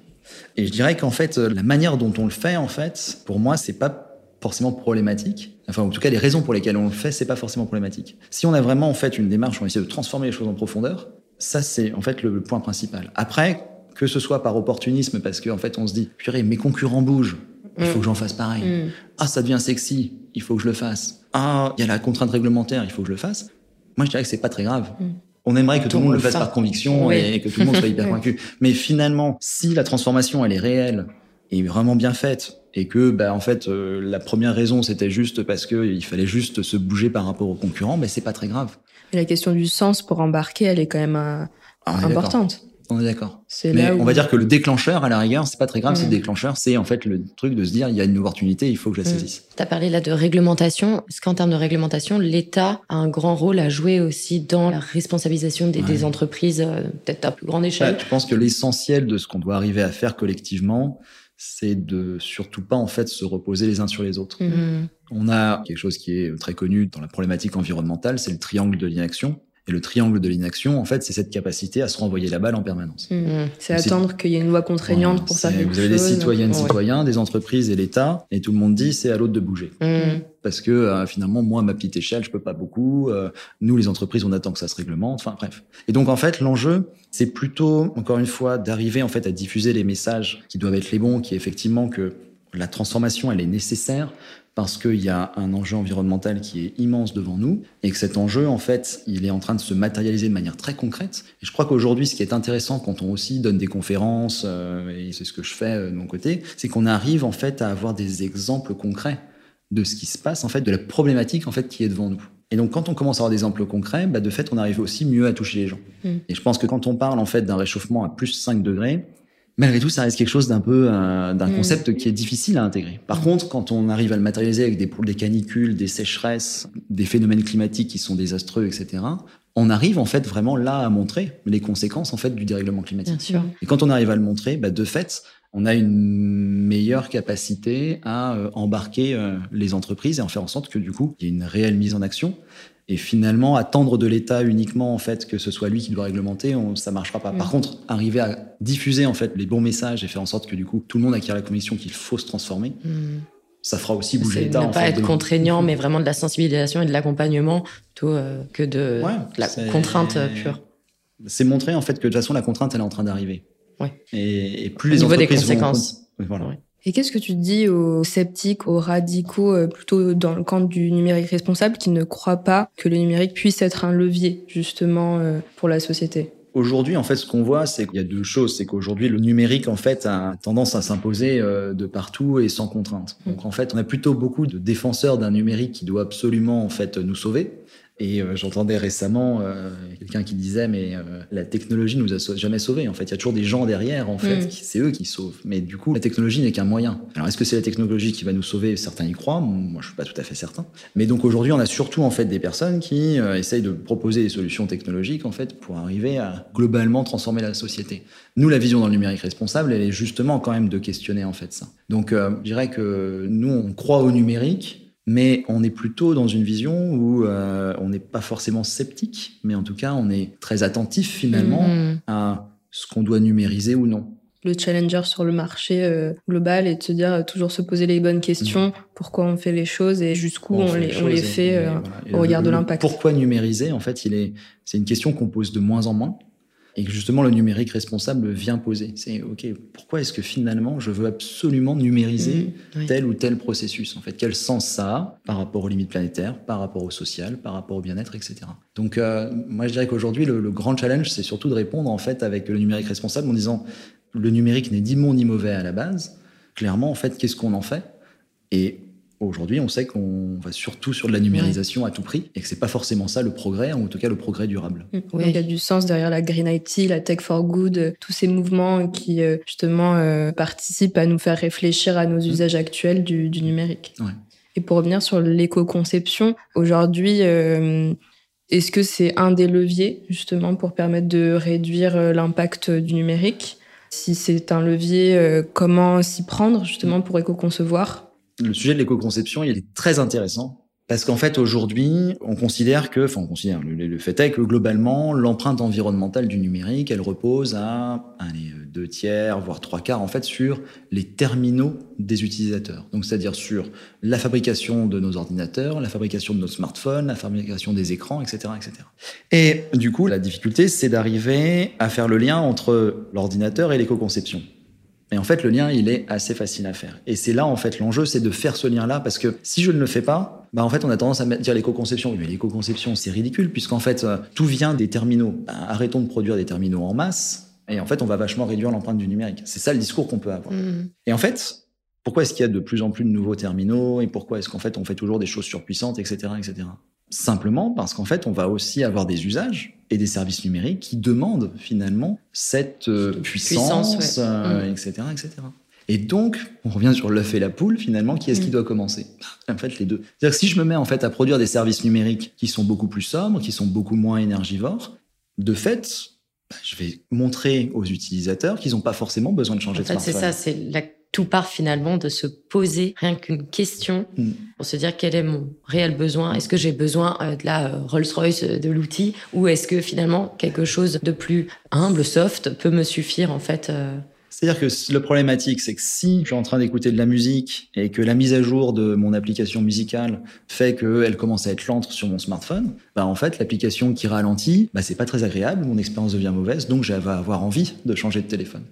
Et je dirais qu'en fait, la manière dont on le fait, en fait, pour moi, c'est pas forcément problématique. Enfin, en tout cas, les raisons pour lesquelles on le fait, c'est pas forcément problématique. Si on a vraiment en fait une démarche, on essaie de transformer les choses en profondeur. Ça, c'est en fait le point principal. Après, que ce soit par opportunisme, parce qu'en fait, on se dit, purée, mes concurrents bougent, il faut mm. que j'en fasse pareil. Mm. Ah, ça devient sexy, il faut que je le fasse. Ah, il y a la contrainte réglementaire, il faut que je le fasse. Moi, je dirais que c'est pas très grave. Mm. on aimerait que tout, le monde le fasse par conviction et que tout le monde soit hyper convaincu. Mais finalement, si la transformation elle est réelle et vraiment bien faite et que bah en fait euh, la première raison c'était juste parce que il fallait juste se bouger par rapport aux concurrents, mais c'est pas très grave. Mais la question du sens pour embarquer, elle est quand même euh, ah, importante. On est d'accord. Mais on va dire que le déclencheur, à la rigueur, c'est pas très grave. C'est le déclencheur, c'est en fait le truc de se dire il y a une opportunité, il faut que je la mm. saisisse. Tu as parlé là de réglementation. Est-ce qu'en termes de réglementation, l'État a un grand rôle à jouer aussi dans la responsabilisation des, entreprises, euh, peut-être à plus grande échelle? Je pense que l'essentiel de ce qu'on doit arriver à faire collectivement, c'est de surtout pas en fait se reposer les uns sur les autres. Mm. On a quelque chose qui est très connu dans la problématique environnementale, c'est le triangle de l'inaction. Et le triangle de l'inaction, en fait, c'est cette capacité à se renvoyer la balle en permanence. Mmh. Mmh. C'est attendre qu'il y ait une loi contraignante pour faire quelque chose. Vous avez des citoyennes, citoyens, des entreprises et l'État, et tout le monde dit c'est à l'autre de bouger. Mmh. Parce que euh, finalement, moi, à ma petite échelle, je peux pas beaucoup. Euh, nous, les entreprises, on attend que ça se réglemente. Enfin, bref. Et donc, en fait, l'enjeu, c'est plutôt, encore une fois, d'arriver en fait à diffuser les messages qui doivent être les bons, qui est effectivement que la transformation, elle est nécessaire parce qu'il y a un enjeu environnemental qui est immense devant nous et que cet enjeu, en fait, il est en train de se matérialiser de manière très concrète. Et je crois qu'aujourd'hui, ce qui est intéressant quand on aussi donne des conférences, euh, et c'est ce que je fais euh, de mon côté, c'est qu'on arrive en fait à avoir des exemples concrets de ce qui se passe, en fait, de la problématique en fait qui est devant nous. Et donc, quand on commence à avoir des exemples concrets, bah, de fait, on arrive aussi mieux à toucher les gens. Mm. Et je pense que quand on parle en fait d'un réchauffement à plus 5 degrés, malgré tout, ça reste quelque chose d'un peu euh, d'un mm. concept qui est difficile à intégrer. Par mm. contre, quand on arrive à le matérialiser avec des, des canicules, des sécheresses, des phénomènes climatiques qui sont désastreux, etc., on arrive en fait vraiment là à montrer les conséquences en fait du dérèglement climatique. Et quand on arrive à le montrer, bah, de fait, on a une meilleure capacité à euh, embarquer euh, les entreprises et en faire en sorte que du coup, il y ait une réelle mise en action. Et finalement, attendre de l'État uniquement en fait que ce soit lui qui doit réglementer, on, ça marchera pas. Par mm. contre, arriver à diffuser en fait les bons messages et faire en sorte que du coup tout le monde acquiert la conviction qu'il faut se transformer, mm. ça fera aussi bouger l'État. Ne pas être contraignant, mais vraiment de la sensibilisation et de l'accompagnement plutôt euh, que de, la contrainte pure. C'est montrer en fait que de toute façon la contrainte elle est en train d'arriver. Ouais. Et, plus les entreprises des conséquences. Voilà. Et qu'est-ce que tu dis aux sceptiques, aux radicaux, euh, plutôt dans le camp du numérique responsable, qui ne croient pas que le numérique puisse être un levier justement euh, pour la société? Aujourd'hui, en fait, ce qu'on voit, c'est qu'il y a deux choses. C'est qu'aujourd'hui, le numérique, en fait, a tendance à s'imposer euh, de partout et sans contrainte. Donc, en fait, on a plutôt beaucoup de défenseurs d'un numérique qui doit absolument, en fait, nous sauver. Et euh, j'entendais récemment euh, quelqu'un qui disait mais euh, la technologie nous a jamais sauvés. En fait, il y a toujours des gens derrière. En fait, mm. c'est eux qui sauvent. Mais du coup, la technologie n'est qu'un moyen. Alors, est-ce que c'est la technologie qui va nous sauver? Certains y croient. Moi, je suis pas tout à fait certain. Mais donc aujourd'hui, on a surtout en fait des personnes qui essayent de proposer des solutions technologiques en fait pour arriver à globalement transformer la société. Nous, la vision dans le numérique responsable, elle est justement quand même de questionner en fait ça. Donc, je dirais que nous, on croit au numérique mais on est plutôt dans une vision où euh, on n'est pas forcément sceptique, mais en tout cas, on est très attentif finalement mm-hmm. à ce qu'on doit numériser ou non. Le challenger sur le marché euh, global et de se dire euh, toujours se poser les bonnes questions, mm-hmm. pourquoi on fait les choses et jusqu'où on, les, fait au regard de l'impact. Pourquoi numériser En fait, il est, c'est une question qu'on pose de moins en moins et que justement le numérique responsable vient poser. C'est ok, pourquoi est-ce que finalement je veux absolument numériser mmh, tel ou tel processus En fait, quel sens ça a par rapport aux limites planétaires, par rapport au social, par rapport au bien-être, etc. Donc euh, moi je dirais qu'aujourd'hui le, le, grand challenge c'est surtout de répondre en fait avec le numérique responsable en disant le numérique n'est ni bon ni mauvais à la base. Clairement en fait qu'est-ce qu'on en fait? Et Aujourd'hui, on sait qu'on va surtout sur de la numérisation à tout prix et que c'est pas forcément ça le progrès, ou en tout cas le progrès durable. Mm. il y a du sens derrière la Green IT, la Tech for Good, euh, tous ces mouvements qui euh, justement euh, participent à nous faire réfléchir à nos mm. usages actuels du, numérique. Et pour revenir sur l'éco-conception, aujourd'hui, est-ce que c'est un des leviers justement pour permettre de réduire l'impact du numérique? Si c'est un levier, comment s'y prendre justement pour éco-concevoir? Le sujet de l'éco-conception, il est très intéressant. Parce qu'en fait, aujourd'hui, on considère que, enfin, on considère, le, fait est que globalement, l'empreinte environnementale du numérique, elle repose à, allez, deux tiers, voire trois quarts, en fait, sur les terminaux des utilisateurs. Donc, c'est-à-dire sur la fabrication de nos ordinateurs, la fabrication de nos smartphones, la fabrication des écrans, etc., etc. Et du coup, la difficulté, c'est d'arriver à faire le lien entre l'ordinateur et l'éco-conception. Et en fait, le lien, il est assez facile à faire. Et c'est là, en fait, l'enjeu, c'est de faire ce lien-là, parce que si je ne le fais pas, bah, en fait, on a tendance à dire l'éco-conception. Oui, mais l'éco-conception, c'est ridicule, puisqu'en fait, euh, tout vient des terminaux. Bah, arrêtons de produire des terminaux en masse, et en fait, on va vachement réduire l'empreinte du numérique. C'est ça le discours qu'on peut avoir. Mmh. Et en fait, pourquoi est-ce qu'il y a de plus en plus de nouveaux terminaux, et pourquoi est-ce qu'en fait, on fait toujours des choses surpuissantes, etc., etc. Simplement parce qu'en fait, on va aussi avoir des usages et des services numériques qui demandent finalement cette euh, puissance, Puissance, ouais. euh, Mm. etc., etc. Et donc, on revient sur l'œuf et la poule, finalement, qui est-ce qui Mm. doit commencer? En fait, les deux. C'est-à-dire que si je me mets en fait à produire des services numériques qui sont beaucoup plus sobres, qui sont beaucoup moins énergivores, de fait, je vais montrer aux utilisateurs qu'ils n'ont pas forcément besoin de changer En de fait, c'est smartphone. ça, c'est la tout part finalement de se poser rien qu'une question Mm. pour se dire quel est mon réel besoin. Est-ce que j'ai besoin euh, de la euh, Rolls-Royce euh, de l'outil ou est-ce que finalement quelque chose de plus humble, soft peut me suffire en fait C'est-à-dire que le problématique, c'est que si je suis en train d'écouter de la musique et que la mise à jour de mon application musicale fait qu'elle commence à être lente sur mon smartphone, bah en fait, l'application qui ralentit, bah c'est pas très agréable, mon expérience devient mauvaise, donc je vais avoir envie de changer de téléphone.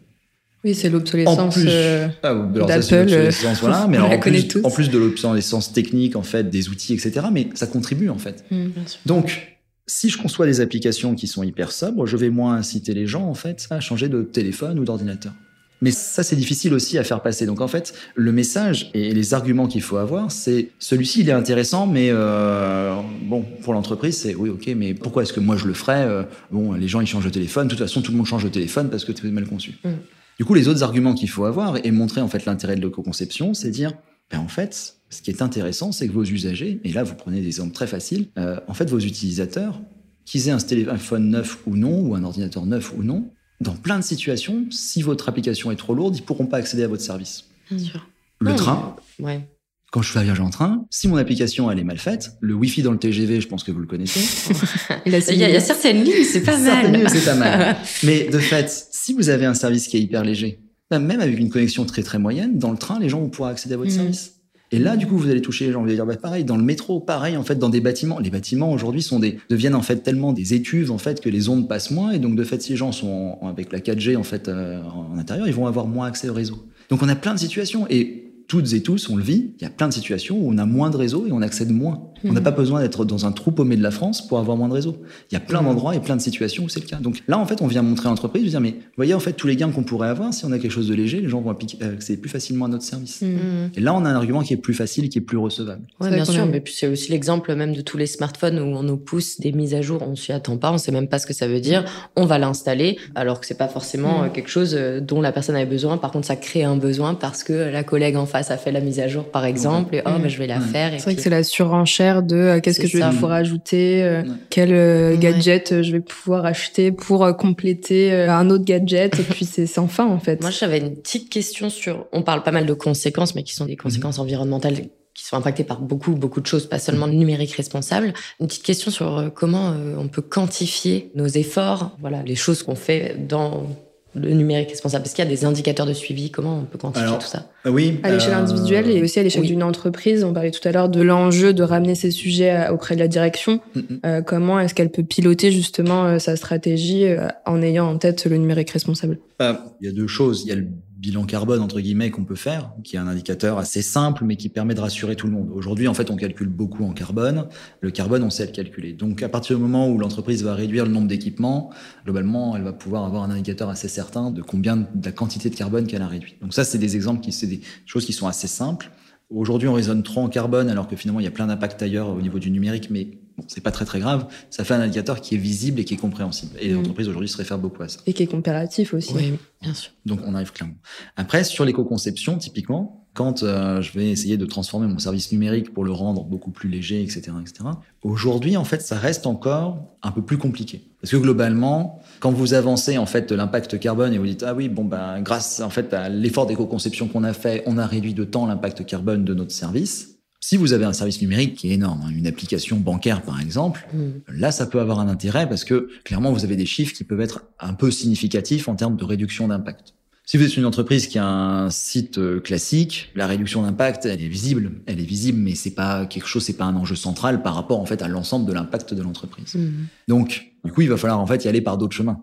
Oui, c'est En l'obsolescence. euh, ah, c'est d'Apple, voilà, mais on alors en connaît plus, tous. en plus de l'obsolescence technique, en fait, des outils, etc., mais ça contribue, en fait. hmm. Donc, si je conçois des applications qui sont hyper sobres, je vais moins inciter les gens, en fait, à changer de téléphone ou d'ordinateur. Mais ça, c'est difficile aussi à faire passer. Donc, en fait, le message et les arguments qu'il faut avoir, c'est celui-ci, il est intéressant, mais euh, bon, pour l'entreprise, c'est oui, ok, mais pourquoi est-ce que moi je le ferais Euh, Bon, les gens, ils changent de téléphone. De toute façon, tout le monde change de téléphone parce que es mal conçu. Mm. Du coup, les autres arguments qu'il faut avoir et montrer en fait l'intérêt de l'éco-conception, c'est dire, ben, en fait, ce qui est intéressant, c'est que vos usagers, et là vous prenez des exemples très faciles, euh, en fait vos utilisateurs, qu'ils aient un téléphone neuf ou non, ou un ordinateur neuf ou non, dans plein de situations, si votre application est trop lourde, ils pourront pas accéder à votre service. Bien sûr. Le Non, train, mais- Ouais. Quand je fais un voyage en train, si mon application elle est mal faite, le Wi-Fi dans le TGV, je pense que vous le connaissez. Il y, a, il y a certaines lignes, c'est pas Certaines mal. lignes, c'est pas mal. Mais de fait, si vous avez un service qui est hyper léger, ben, même avec une connexion très très moyenne, dans le train, les gens vont pouvoir accéder à votre Mhm. service. Et là, du coup, vous allez toucher les gens. Vous allez dire, bah, pareil, dans le métro, pareil, en fait, dans des bâtiments. Les bâtiments, aujourd'hui, sont des, deviennent, en fait, tellement des étuves, en fait, que les ondes passent moins. Et donc, de fait, si les gens sont en- avec la 4G, en fait, euh, en intérieur, ils vont avoir moins accès au réseau. Donc, on a plein de situations. Et toutes et tous, on le vit, il y a plein de situations où on a moins de réseau et on accède moins. On n'a Mhm. pas besoin d'être dans un trou paumé de la France pour avoir moins de réseau. Il y a plein Mhm. d'endroits et plein de situations où c'est le cas. Donc là, en fait, on vient montrer à l'entreprise, dire, mais vous voyez, en fait, tous les gains qu'on pourrait avoir, si on a quelque chose de léger, les gens vont euh, accéder plus facilement à notre service. Hmm. Mm. Et là, on a un argument qui est plus facile, qui est plus recevable. C'est bien sûr, mais puis c'est aussi l'exemple même de tous les smartphones où on nous pousse des mises à jour, on s'y attend pas, on sait même pas ce que ça veut dire, on va l'installer, alors que c'est pas forcément euh, quelque chose euh, dont la personne avait besoin. Par contre, ça crée un besoin parce que la collègue en face a fait la mise à jour, par exemple, et oh, bah, je vais la faire. C'est vrai puis- que c'est la surenchère de euh, qu'est-ce que je vais pouvoir ajouter, euh, Ouais. quel euh, gadget je vais pouvoir acheter pour compléter un autre gadget, et puis c'est sans fin en fait. Moi, j'avais une petite question sur. On parle pas mal de conséquences, mais qui sont des conséquences environnementales qui sont impactées par beaucoup, beaucoup de choses, pas seulement le numérique responsable. Une petite question sur comment on peut quantifier nos efforts, voilà, les choses qu'on fait dans le numérique responsable. Est-ce qu'il y a des indicateurs de suivi? Comment on peut quantifier Alors, tout ça? Euh, Oui. à l'échelle euh, individuelle et aussi à l'échelle oui. d'une entreprise. On parlait tout à l'heure de l'enjeu de ramener ces sujets à- auprès de la direction. mm, mm. Euh, comment est-ce qu'elle peut piloter justement euh, sa stratégie euh, en ayant en tête le numérique responsable? Euh, Il y a deux choses. Il y a le bilan carbone, entre guillemets, qu'on peut faire, qui est un indicateur assez simple, mais qui permet de rassurer tout le monde. Aujourd'hui, en fait, on calcule beaucoup en carbone. Le carbone, on sait le calculer. Donc, à partir du moment où l'entreprise va réduire le nombre d'équipements, globalement, elle va pouvoir avoir un indicateur assez certain de combien, de la quantité de carbone qu'elle a réduit. Donc, ça, c'est des exemples qui, c'est des choses qui sont assez simples. Aujourd'hui, on raisonne trop en carbone, alors que finalement, il y a plein d'impacts ailleurs au niveau du numérique, mais bon, c'est pas très très grave. Ça fait un indicateur qui est visible et qui est compréhensible. Et les Mm. entreprises aujourd'hui se réfèrent beaucoup à ça. et qui est comparatif aussi. Oui, bien sûr. Donc on arrive clairement. Après, sur l'éco-conception, typiquement, quand euh, je vais essayer de transformer mon service numérique pour le rendre beaucoup plus léger, etc., etc. Aujourd'hui, en fait, ça reste encore un peu plus compliqué. Parce que globalement, quand vous avancez en fait l'impact carbone et vous dites ah oui bon ben grâce en fait à l'effort d'éco-conception qu'on a fait, on a réduit de temps l'impact carbone de notre service. Si vous avez un service numérique qui est énorme, hein, une application bancaire par exemple, Mm. Là, ça peut avoir un intérêt parce que clairement, vous avez des chiffres qui peuvent être un peu significatifs en termes de réduction d'impact. Si vous êtes une entreprise qui a un site euh, classique, la réduction d'impact, elle est visible, elle est visible, mais c'est pas quelque chose, c'est pas un enjeu central par rapport en fait à l'ensemble de l'impact de l'entreprise. Mm. Donc, du coup, il va falloir en fait y aller par d'autres chemins.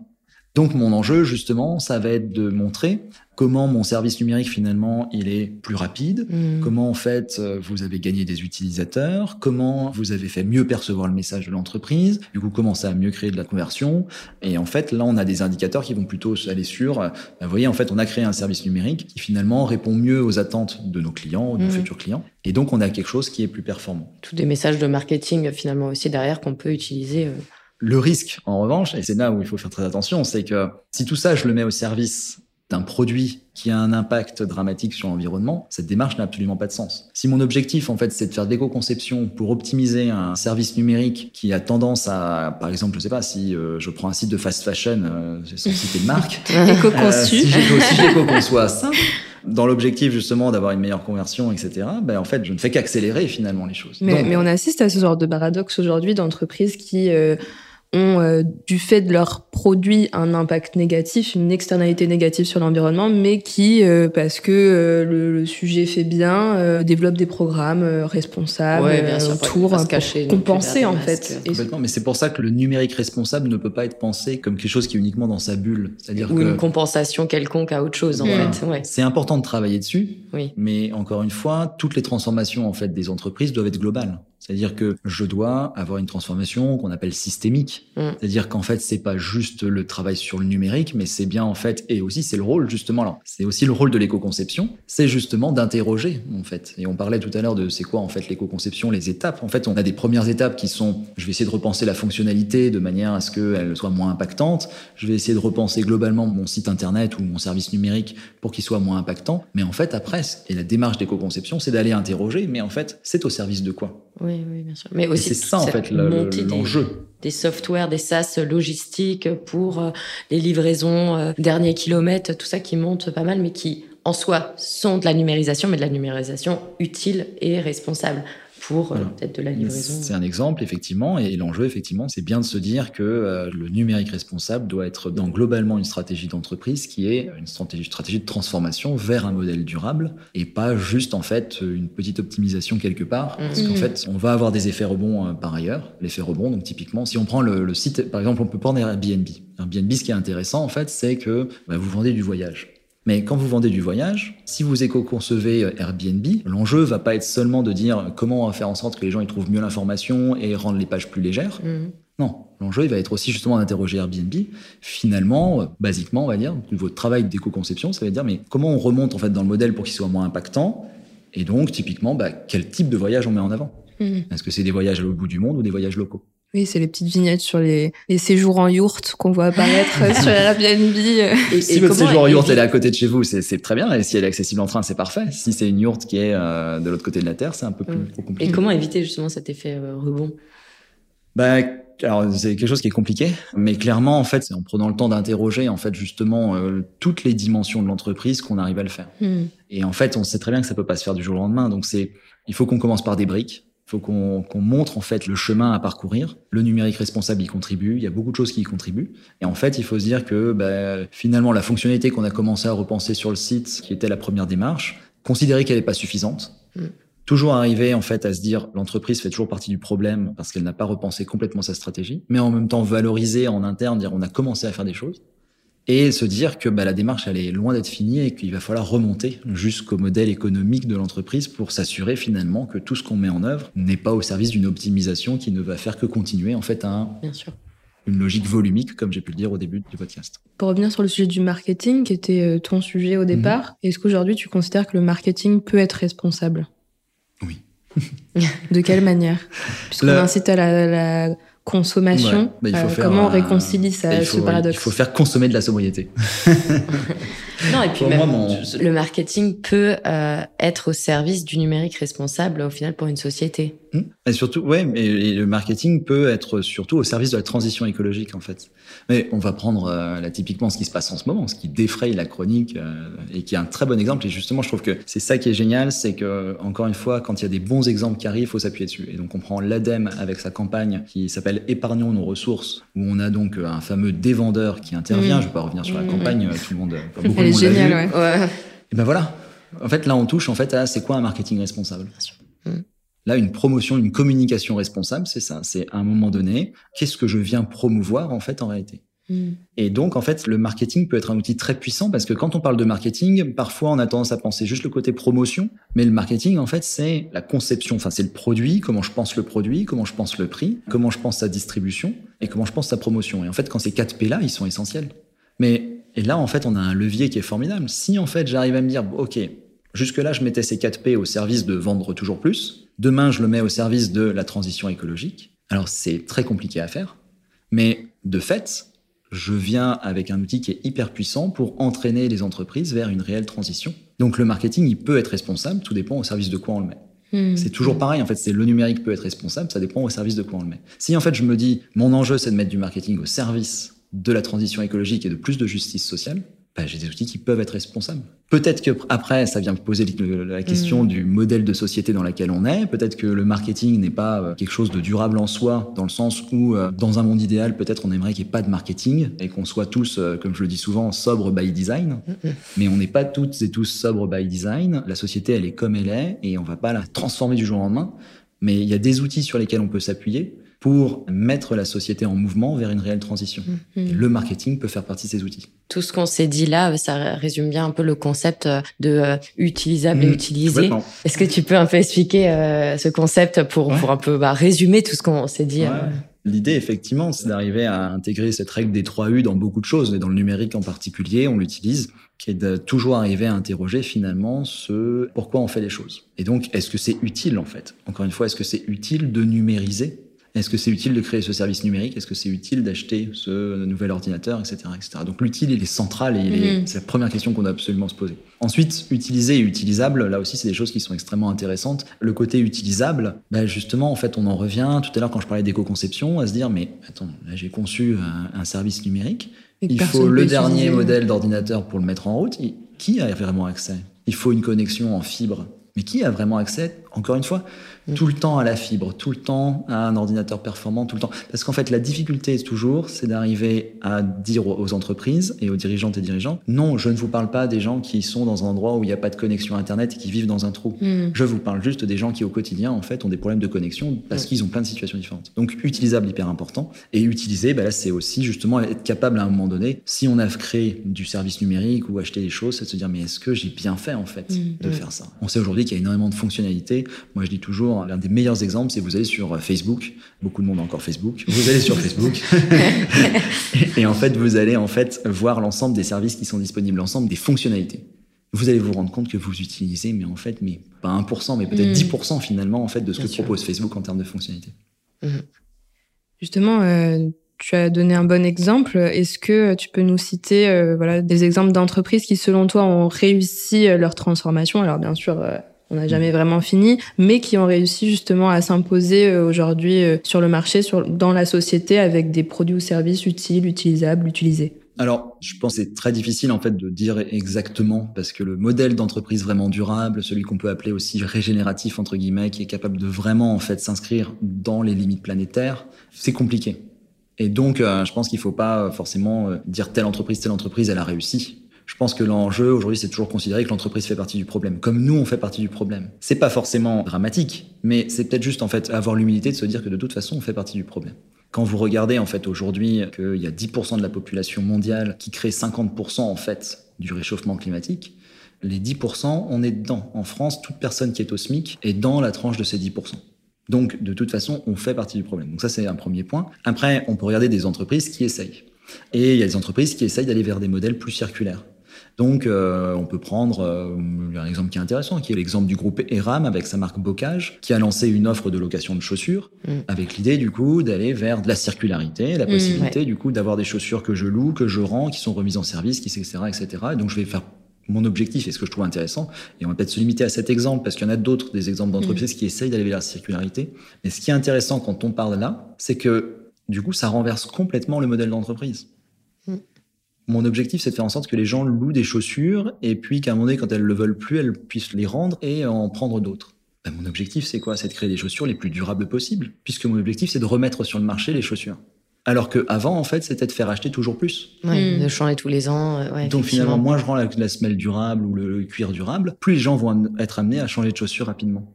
Donc mon enjeu justement, ça va être de montrer comment mon service numérique finalement il est plus rapide, Mm. comment en fait euh, vous avez gagné des utilisateurs, comment vous avez fait mieux percevoir le message de l'entreprise, du coup comment ça a mieux créé de la conversion. Et en fait là on a des indicateurs qui vont plutôt aller sur, euh, vous voyez en fait on a créé un service numérique qui finalement répond mieux aux attentes de nos clients, de nos Mm. futurs clients, et donc on a quelque chose qui est plus performant. Tous des messages de marketing finalement aussi derrière qu'on peut utiliser. euh, Le risque, en revanche, et c'est là où il faut faire très attention, c'est que si tout ça, je le mets au service d'un produit qui a un impact dramatique sur l'environnement, cette démarche n'a absolument pas de sens. Si mon objectif, en fait, c'est de faire de l'éco-conception pour optimiser un service numérique qui a tendance à, par exemple, je sais pas, si euh, je prends un site de fast fashion, euh, sans citer de marque, Éco-conçu. euh, si l'éco-conçois ça, dans l'objectif justement d'avoir une meilleure conversion, etc., ben, en fait, je ne fais qu'accélérer finalement les choses. Mais, Donc, mais on assiste à ce genre de paradoxe aujourd'hui d'entreprises qui euh, ont, euh, du fait de leur produit, un impact négatif, une externalité négative sur l'environnement, mais qui, euh, parce que euh, le, le sujet fait bien, euh, développent des programmes euh, responsables Ouais, bien sûr, euh, pour autour pas pour compenser derrière en fait. Complètement, mais c'est pour ça que le numérique responsable ne peut pas être pensé comme quelque chose qui est uniquement dans sa bulle. C'est-à-dire Ou que une compensation quelconque à autre chose en Voilà. fait. Ouais. c'est important de travailler dessus, Oui. mais encore une fois, toutes les transformations en fait des entreprises doivent être globales. C'est-à-dire que je dois avoir une transformation qu'on appelle systémique. Mm. C'est-à-dire qu'en fait, c'est pas juste le travail sur le numérique, mais c'est bien en fait, et aussi c'est le rôle justement là. C'est aussi le rôle de l'éco-conception, c'est justement d'interroger en fait. Et on parlait tout à l'heure de c'est quoi en fait l'éco-conception, les étapes. En fait, on a des premières étapes qui sont, je vais essayer de repenser la fonctionnalité de manière à ce qu'elle soit moins impactante. Je vais essayer de repenser globalement mon site internet ou mon service numérique pour qu'il soit moins impactant. Mais en fait, après, et la démarche d'éco-conception, c'est d'aller interroger, mais en fait, c'est au service de quoi? Oui, oui, bien sûr. Mais aussi c'est ça, en fait, le- le- montée des- l'enjeu. des softwares, des SaaS logistiques pour euh, les livraisons, euh, derniers kilomètres, tout ça qui monte pas mal, mais qui en soi sont de la numérisation, mais de la numérisation utile et responsable euh, Voilà. peut-être de la livraison. C'est un exemple, effectivement, et l'enjeu, effectivement, c'est bien de se dire que euh, le numérique responsable doit être dans globalement une stratégie d'entreprise qui est une stratégie, stratégie de transformation vers un modèle durable et pas juste, en fait, une petite optimisation quelque part. Parce qu'en fait, on va avoir des effets rebonds euh, par ailleurs. L'effet rebond, donc typiquement, si on prend le, le site, par exemple, on peut prendre Airbnb. Airbnb, ce qui est intéressant, en fait, c'est que bah, vous vendez du voyage. Mais quand vous vendez du voyage, si vous éco-concevez euh, Airbnb, l'enjeu va pas être seulement de dire comment on va faire en sorte que les gens ils trouvent mieux l'information et rendre les pages plus légères. Mhm. Non, l'enjeu il va être aussi justement d'interroger Airbnb. Finalement, euh, basiquement, on va dire, votre travail d'éco-conception, ça va dire mais comment on remonte en fait dans le modèle pour qu'il soit moins impactant et donc typiquement bah, quel type de voyage on met en avant? Mhm. Est-ce que c'est des voyages à l'autre bout du monde ou des voyages locaux? Oui, c'est les petites vignettes sur les, les séjours en yourte qu'on voit apparaître sur Airbnb. Et, Si et votre séjour en yourte elle est à côté de chez vous, c'est c'est très bien. Et si elle est accessible en train, c'est parfait. Si c'est une yourte qui est euh, de l'autre côté de la Terre, c'est un peu plus, plus compliqué. Et comment éviter justement cet effet euh, rebond? Bah, alors c'est quelque chose qui est compliqué, mais clairement en fait, c'est en prenant le temps d'interroger en fait justement euh, toutes les dimensions de l'entreprise qu'on arrive à le faire. Mhm. Et en fait, on sait très bien que ça peut pas se faire du jour au lendemain. Donc c'est, il faut qu'on commence par des briques. Il faut qu'on qu'on montre en fait le chemin à parcourir. Le numérique responsable y contribue. Il y a beaucoup de choses qui y contribuent. Et en fait, il faut se dire que bah, finalement la fonctionnalité qu'on a commencé à repenser sur le site, qui était la première démarche, considérer qu'elle n'est pas suffisante. Mm. Toujours arriver en fait à se dire l'entreprise fait toujours partie du problème parce qu'elle n'a pas repensé complètement sa stratégie, mais en même temps valoriser en interne, dire on a commencé à faire des choses et se dire que bah, la démarche elle est loin d'être finie et qu'il va falloir remonter jusqu'au modèle économique de l'entreprise pour s'assurer finalement que tout ce qu'on met en œuvre n'est pas au service d'une optimisation qui ne va faire que continuer en fait à un- Bien sûr. une logique volumique comme j'ai pu le dire au début du podcast. Pour revenir sur le sujet du marketing, qui était euh, ton sujet au départ, est-ce qu'aujourd'hui tu considères que le marketing peut être responsable? Oui. De quelle manière? Puisqu'on Le- incite à la, la consommation, Ouais, bah, il faut euh, faire comment on réconcilie ça, il ce faut, paradoxe il faut faire consommer de la sobriété. Non, et puis même, moi, mon- le marketing peut euh, être au service du numérique responsable au final pour une société. Hmm. Et surtout, ouais, mais et le marketing peut être surtout au service de la transition écologique en fait. Mais on va prendre euh, là typiquement ce qui se passe en ce moment, ce qui défraye la chronique euh, et qui est un très bon exemple. Et justement, je trouve que c'est ça qui est génial, c'est que encore une fois, quand il y a des bons exemples qui arrivent, il faut s'appuyer dessus. Et donc on prend l'ADEME avec sa campagne qui s'appelle Épargnons nos ressources, où on a donc euh, un fameux dévendeur qui intervient. Mmh. Je vais pas revenir sur la Mmh. campagne, euh, tout le monde, beaucoup Elle est géniale, vu. ouais. Ouais. Et ben voilà. En fait, là, on touche en fait à c'est quoi un marketing responsable? sûr. Mm. Là, une promotion, une communication responsable, c'est ça. C'est à un moment donné, qu'est-ce que je viens promouvoir en fait en réalité? Mm. Et donc, en fait, le marketing peut être un outil très puissant parce que quand on parle de marketing, parfois on a tendance à penser juste le côté promotion, mais le marketing, en fait, c'est la conception, enfin, c'est le produit, comment je pense le produit, comment je pense le prix, comment je pense sa distribution et comment je pense sa promotion. Et en fait, quand ces quatre P-là, ils sont essentiels. Mais, et là, en fait, on a un levier qui est formidable. Si, en fait, j'arrive à me dire, OK, jusque-là, je mettais ces quatre P au service de vendre toujours plus. Demain, je le mets au service de la transition écologique. Alors, c'est très compliqué à faire. Mais de fait, je viens avec un outil qui est hyper puissant pour entraîner les entreprises vers une réelle transition. Donc le marketing, il peut être responsable, tout dépend au service de quoi on le met. Hmm. C'est toujours pareil, en fait, c'est le numérique peut être responsable, ça dépend au service de quoi on le met. Si en fait je me dis, mon enjeu c'est de mettre du marketing au service de la transition écologique et de plus de justice sociale, bah, j'ai des outils qui peuvent être responsables. Peut-être que après, ça vient poser la question mm. du modèle de société dans laquelle on est. Peut-être que le marketing n'est pas euh, quelque chose de durable en soi, dans le sens où, euh, dans un monde idéal, peut-être on aimerait qu'il n'y ait pas de marketing et qu'on soit tous, euh, comme je le dis souvent, sobres by design. Mais on n'est pas toutes et tous sobres by design. La société, elle est comme elle est et on va pas la transformer du jour au lendemain. Mais il y a des outils sur lesquels on peut s'appuyer pour mettre la société en mouvement vers une réelle transition. Mm-hmm. le marketing peut faire partie de ces outils. Tout ce qu'on s'est dit là, ça résume bien un peu le concept de euh, utilisable et mm-hmm. utilisé. Est-ce que tu peux un peu expliquer euh, ce concept pour, pour un peu bah, résumer tout ce qu'on s'est dit euh? L'idée, effectivement, c'est d'arriver à intégrer cette règle des trois U dans beaucoup de choses, et dans le numérique en particulier, on l'utilise, qui est de toujours arriver à interroger finalement ce pourquoi on fait les choses. Et donc, est-ce que c'est utile en fait? Encore une fois, est-ce que c'est utile de numériser? Est-ce que c'est utile de créer ce service numérique? Est-ce que c'est utile d'acheter ce nouvel ordinateur, etc., etc. Donc l'utile, il est central et mhm. c'est la première question qu'on doit absolument se poser. Ensuite, utiliser et utilisable, là aussi, c'est des choses qui sont extrêmement intéressantes. Le côté utilisable, bah justement, en fait, on en revient tout à l'heure quand je parlais d'éco-conception, à se dire, mais attends, là j'ai conçu un, service numérique, il faut le dernier modèle d'ordinateur pour le mettre en route. Qui a vraiment accès? Il faut une connexion en fibre. Mais qui a vraiment accès, encore une fois, Mm. tout le temps à la fibre, tout le temps à un ordinateur performant, tout le temps. Parce qu'en fait, la difficulté toujours, c'est d'arriver à dire aux entreprises et aux dirigeantes et dirigeants, non, je ne vous parle pas des gens qui sont dans un endroit où il n'y a pas de connexion Internet et qui vivent dans un trou. Mm. Je vous parle juste des gens qui, au quotidien, en fait, ont des problèmes de connexion parce mm. qu'ils ont plein de situations différentes. Donc, utilisable, hyper important. Et utiliser, bah là, c'est aussi justement être capable à un moment donné, si on a créé du service numérique ou acheté des choses, c'est de se dire, mais est-ce que j'ai bien fait, en fait, de faire ça? On sait aujourd'hui qu'il y a énormément de fonctionnalités. Moi, je dis toujours, l'un des meilleurs exemples, c'est vous allez sur euh, Facebook. Beaucoup de monde a encore Facebook. Vous allez sur Facebook. et, en fait, vous allez en fait voir l'ensemble des services qui sont disponibles, l'ensemble des fonctionnalités. Vous allez vous rendre compte que vous utilisez, mais en fait, mais pas 1%, mais peut-être 10% mm. finalement en fait de ce que propose Facebook en termes de fonctionnalités. Mm. Justement, euh, tu as donné un bon exemple. Est-ce que tu peux nous citer euh, voilà des exemples d'entreprises qui, selon toi, ont réussi leur transformation? Alors bien sûr, on n'a jamais vraiment fini, mais qui ont réussi justement à s'imposer euh, aujourd'hui euh, sur le marché, sur, dans la société, avec des produits ou services utiles, utilisables, utilisés. Alors, je pense que c'est très difficile en fait de dire exactement parce que le modèle d'entreprise vraiment durable, celui qu'on peut appeler aussi régénératif entre guillemets, qui est capable de vraiment en fait s'inscrire dans les limites planétaires, c'est compliqué. Et donc, euh, je pense qu'il faut pas forcément dire telle entreprise, telle entreprise, elle a réussi. Je pense que l'enjeu aujourd'hui, c'est toujours considérer que l'entreprise fait partie du problème, comme nous on fait partie du problème. C'est pas forcément dramatique, mais c'est peut-être juste en fait avoir l'humilité de se dire que de toute façon, on fait partie du problème. Quand vous regardez en fait aujourd'hui qu'il y a 10% de la population mondiale qui crée 50% en fait du réchauffement climatique, les 10%, on est dedans. En France, toute personne qui est au SMIC est dans la tranche de ces 10%. Donc, de toute façon, on fait partie du problème. Donc ça, c'est un premier point. Après, on peut regarder des entreprises qui essayent. Et il y a des entreprises qui essayent d'aller vers des modèles plus circulaires. Donc, euh, on peut prendre euh, un exemple qui est intéressant, qui est l'exemple du groupe Eram avec sa marque Bocage, qui a lancé une offre de location de chaussures, mm. avec l'idée du coup d'aller vers de la circularité, la mm, possibilité du coup d'avoir des chaussures que je loue, que je rends, qui sont remises en service, qui etc., etc. Et donc, je vais faire mon objectif et ce que je trouve intéressant. Et on va peut-être se limiter à cet exemple parce qu'il y en a d'autres, des exemples d'entreprises mm. qui essayent d'aller vers la circularité. Mais ce qui est intéressant quand on parle là, c'est que du coup, ça renverse complètement le modèle d'entreprise. Mon objectif, c'est de faire en sorte que les gens louent des chaussures et puis qu'à un moment donné, quand elles le veulent plus, elles puissent les rendre et en prendre d'autres. Ben, mon objectif, c'est quoi? C'est de créer des chaussures les plus durables possibles, puisque mon objectif, c'est de remettre sur le marché les chaussures. Alors que avant, en fait, c'était de faire acheter toujours plus. Oui, mm. de changer tous les ans. Euh, Donc finalement, moins je rends la, semelle durable ou le, cuir durable, plus les gens vont être amenés à changer de chaussures rapidement.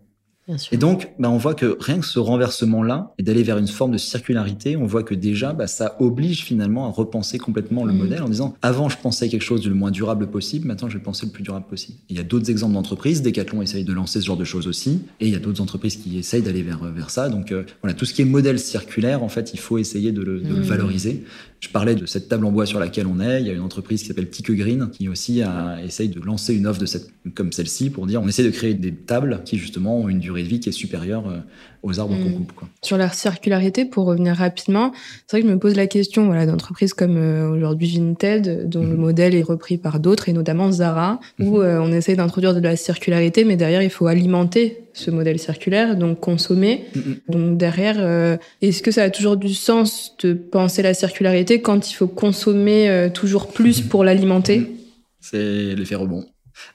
Et donc, bah, on voit que rien que ce renversement-là, et d'aller vers une forme de circularité, on voit que déjà, bah, ça oblige finalement à repenser complètement le mm. modèle en disant, avant, je pensais quelque chose de le moins durable possible, maintenant, je vais penser le plus durable possible. il y a d'autres exemples d'entreprises, Decathlon essaye de lancer ce genre de choses aussi, et il y a d'autres entreprises qui essayent d'aller vers, vers ça. Donc, euh, voilà, tout ce qui est modèle circulaire, en fait, il faut essayer de le, de le mm. valoriser. Je parlais de cette table en bois sur laquelle on est. Il y a une entreprise qui s'appelle Tique Green qui aussi essaye de lancer une offre de cette, comme celle-ci pour dire on essaie de créer des tables qui justement ont une durée de vie qui est supérieure euh, aux arbres qu'on mm. coupe. Quoi. Sur la circularité, pour revenir rapidement, c'est vrai que je me pose la question voilà, d'entreprises comme euh, aujourd'hui Vinted, dont le mm-hmm. modèle est repris par d'autres, et notamment Zara, où mm-hmm. euh, on essaie d'introduire de la circularité, mais derrière, il faut alimenter ce modèle circulaire, donc consommer. Mm-hmm. Donc derrière, euh, est-ce que ça a toujours du sens de penser la circularité quand il faut consommer toujours plus pour l'alimenter? C'est l'effet rebond.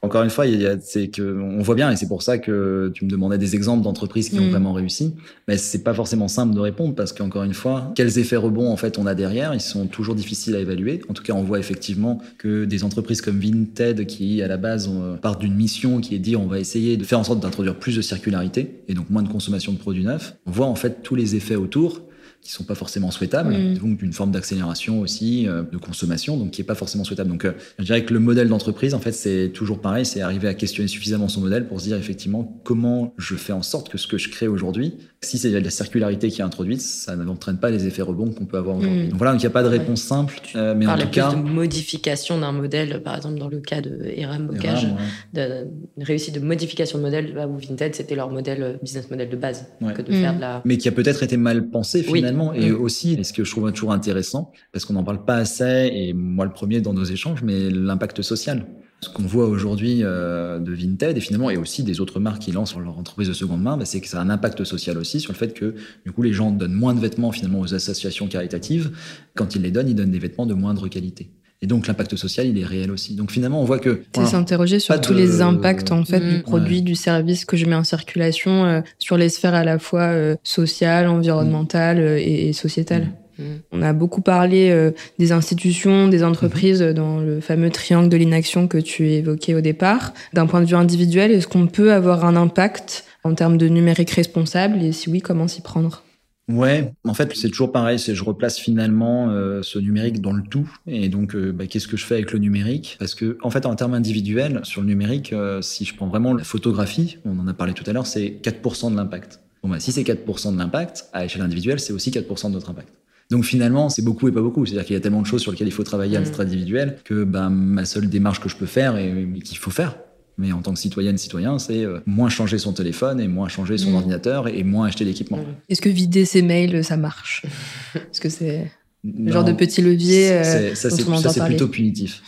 Encore une fois, c'est que on voit bien, et c'est pour ça que tu me demandais des exemples d'entreprises qui ont mm. vraiment réussi. Mais c'est pas forcément simple de répondre parce qu'encore une fois, quels effets rebonds en fait on a derrière, ils sont toujours difficiles à évaluer. En tout cas, on voit effectivement que des entreprises comme Vinted, qui à la base euh, partent d'une mission qui est de dire on va essayer de faire en sorte d'introduire plus de circularité et donc moins de consommation de produits neufs, on voit en fait tous les effets autour qui sont pas forcément souhaitables, mm. donc d'une forme d'accélération aussi euh, de consommation, donc qui est pas forcément souhaitable. Donc, euh, je dirais que le modèle d'entreprise, en fait, c'est toujours pareil, c'est arriver à questionner suffisamment son modèle pour se dire effectivement comment je fais en sorte que ce que je crée aujourd'hui, si c'est de la circularité qui est introduite, ça n'entraîne pas les effets rebonds qu'on peut avoir aujourd'hui. Mm. Donc voilà, il n'y a pas de réponse simple, euh, mais en tout cas, de modification d'un modèle, par exemple dans le cas de Eram Bocage, de, réussite de modification de modèle, bah, ou Vinted, c'était leur modèle business model de base que de faire de la. Mais qui a peut-être été mal pensé finalement et mm. aussi, et ce que je trouve toujours intéressant, parce qu'on n'en parle pas assez, et moi le premier dans nos échanges, mais l'impact social. Ce qu'on voit aujourd'hui euh, de Vinted et finalement et aussi des autres marques qui lancent leur entreprise de seconde main, bah, c'est que ça a un impact social aussi sur le fait que du coup les gens donnent moins de vêtements finalement aux associations caritatives. Quand ils les donnent, ils donnent des vêtements de moindre qualité. Et donc l'impact social, il est réel aussi. Donc finalement, on voit que c'est s'interroger sur tous les impacts en fait du mmh. produit, du service que je mets en circulation euh, sur les sphères à la fois euh, sociales, environnementales euh, et, sociétales. Mmh. On a beaucoup parlé des institutions, des entreprises mmh. dans le fameux triangle de l'inaction que tu évoquais au départ. D'un point de vue individuel, est-ce qu'on peut avoir un impact en termes de numérique responsable et si oui, comment s'y prendre? Ouais, en fait, c'est toujours pareil. C'est je replace finalement euh, ce numérique dans le tout. Et donc, euh, bah, qu'est-ce que je fais avec le numérique? Parce que, en fait, en termes individuels, sur le numérique, euh, si je prends vraiment la photographie, on en a parlé tout à l'heure, c'est 4% de l'impact. Bon, bah, si c'est 4% de l'impact, à l'échelle individuelle, c'est aussi 4% de notre impact. Donc finalement, c'est beaucoup et pas beaucoup. C'est-à-dire qu'il y a tellement de choses sur lesquelles il faut travailler à mmh. titre individuel que bah, ma seule démarche que je peux faire et qu'il faut faire, mais en tant que citoyenne, citoyen, c'est euh, moins changer son téléphone et moins changer son mm. ordinateur et moins acheter d'équipement. Mm. Est-ce que vider ses mails, ça marche? Est-ce que c'est genre de petit levier. Euh, ça, c'est plutôt punitif.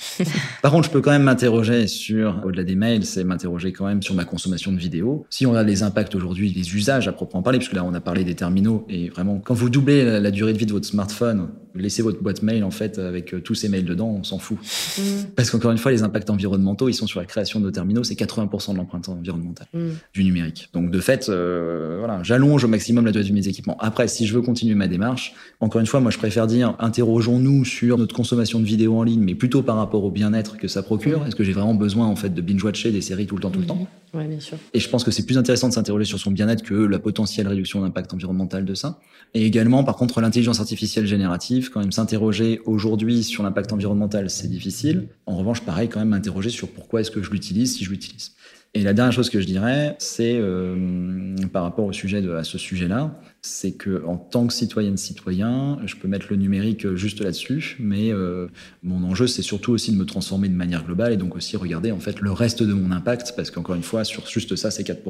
Par contre, je peux quand même m'interroger sur, au-delà des mails, c'est m'interroger quand même sur ma consommation de vidéos. Si on a les impacts aujourd'hui, les usages à proprement parler, puisque là, on a parlé des terminaux, et vraiment, quand vous doublez la, durée de vie de votre smartphone, laissez votre boîte mail, en fait, avec euh, tous ces mails dedans, on s'en fout. Mm. Parce qu'encore une fois, les impacts environnementaux, ils sont sur la création de nos terminaux, c'est 80% de l'empreinte environnementale mm. du numérique. Donc, de fait, euh, voilà, j'allonge au maximum la durée de mes équipements. Après, si je veux continuer ma démarche, encore une fois, moi, je préfère dire interrogeons-nous sur notre consommation de vidéos en ligne, mais plutôt par rapport au bien-être que ça procure. Est-ce que j'ai vraiment besoin en fait de binge-watcher des séries tout le temps, tout le temps? Ouais, bien sûr. Et je pense que c'est plus intéressant de s'interroger sur son bien-être que la potentielle réduction d'impact environnemental de ça. Et également, par contre, l'intelligence artificielle générative, quand même s'interroger aujourd'hui sur l'impact environnemental, c'est difficile. En revanche, pareil, quand même m'interroger sur pourquoi est-ce que je l'utilise, si je l'utilise. Et la dernière chose que je dirais, c'est euh, par rapport au sujet de, à ce sujet-là, c'est que en tant que citoyenne citoyen, je peux mettre le numérique juste là-dessus, mais euh, mon enjeu c'est surtout aussi de me transformer de manière globale et donc aussi regarder en fait le reste de mon impact parce qu'encore une fois sur juste ça c'est 4%.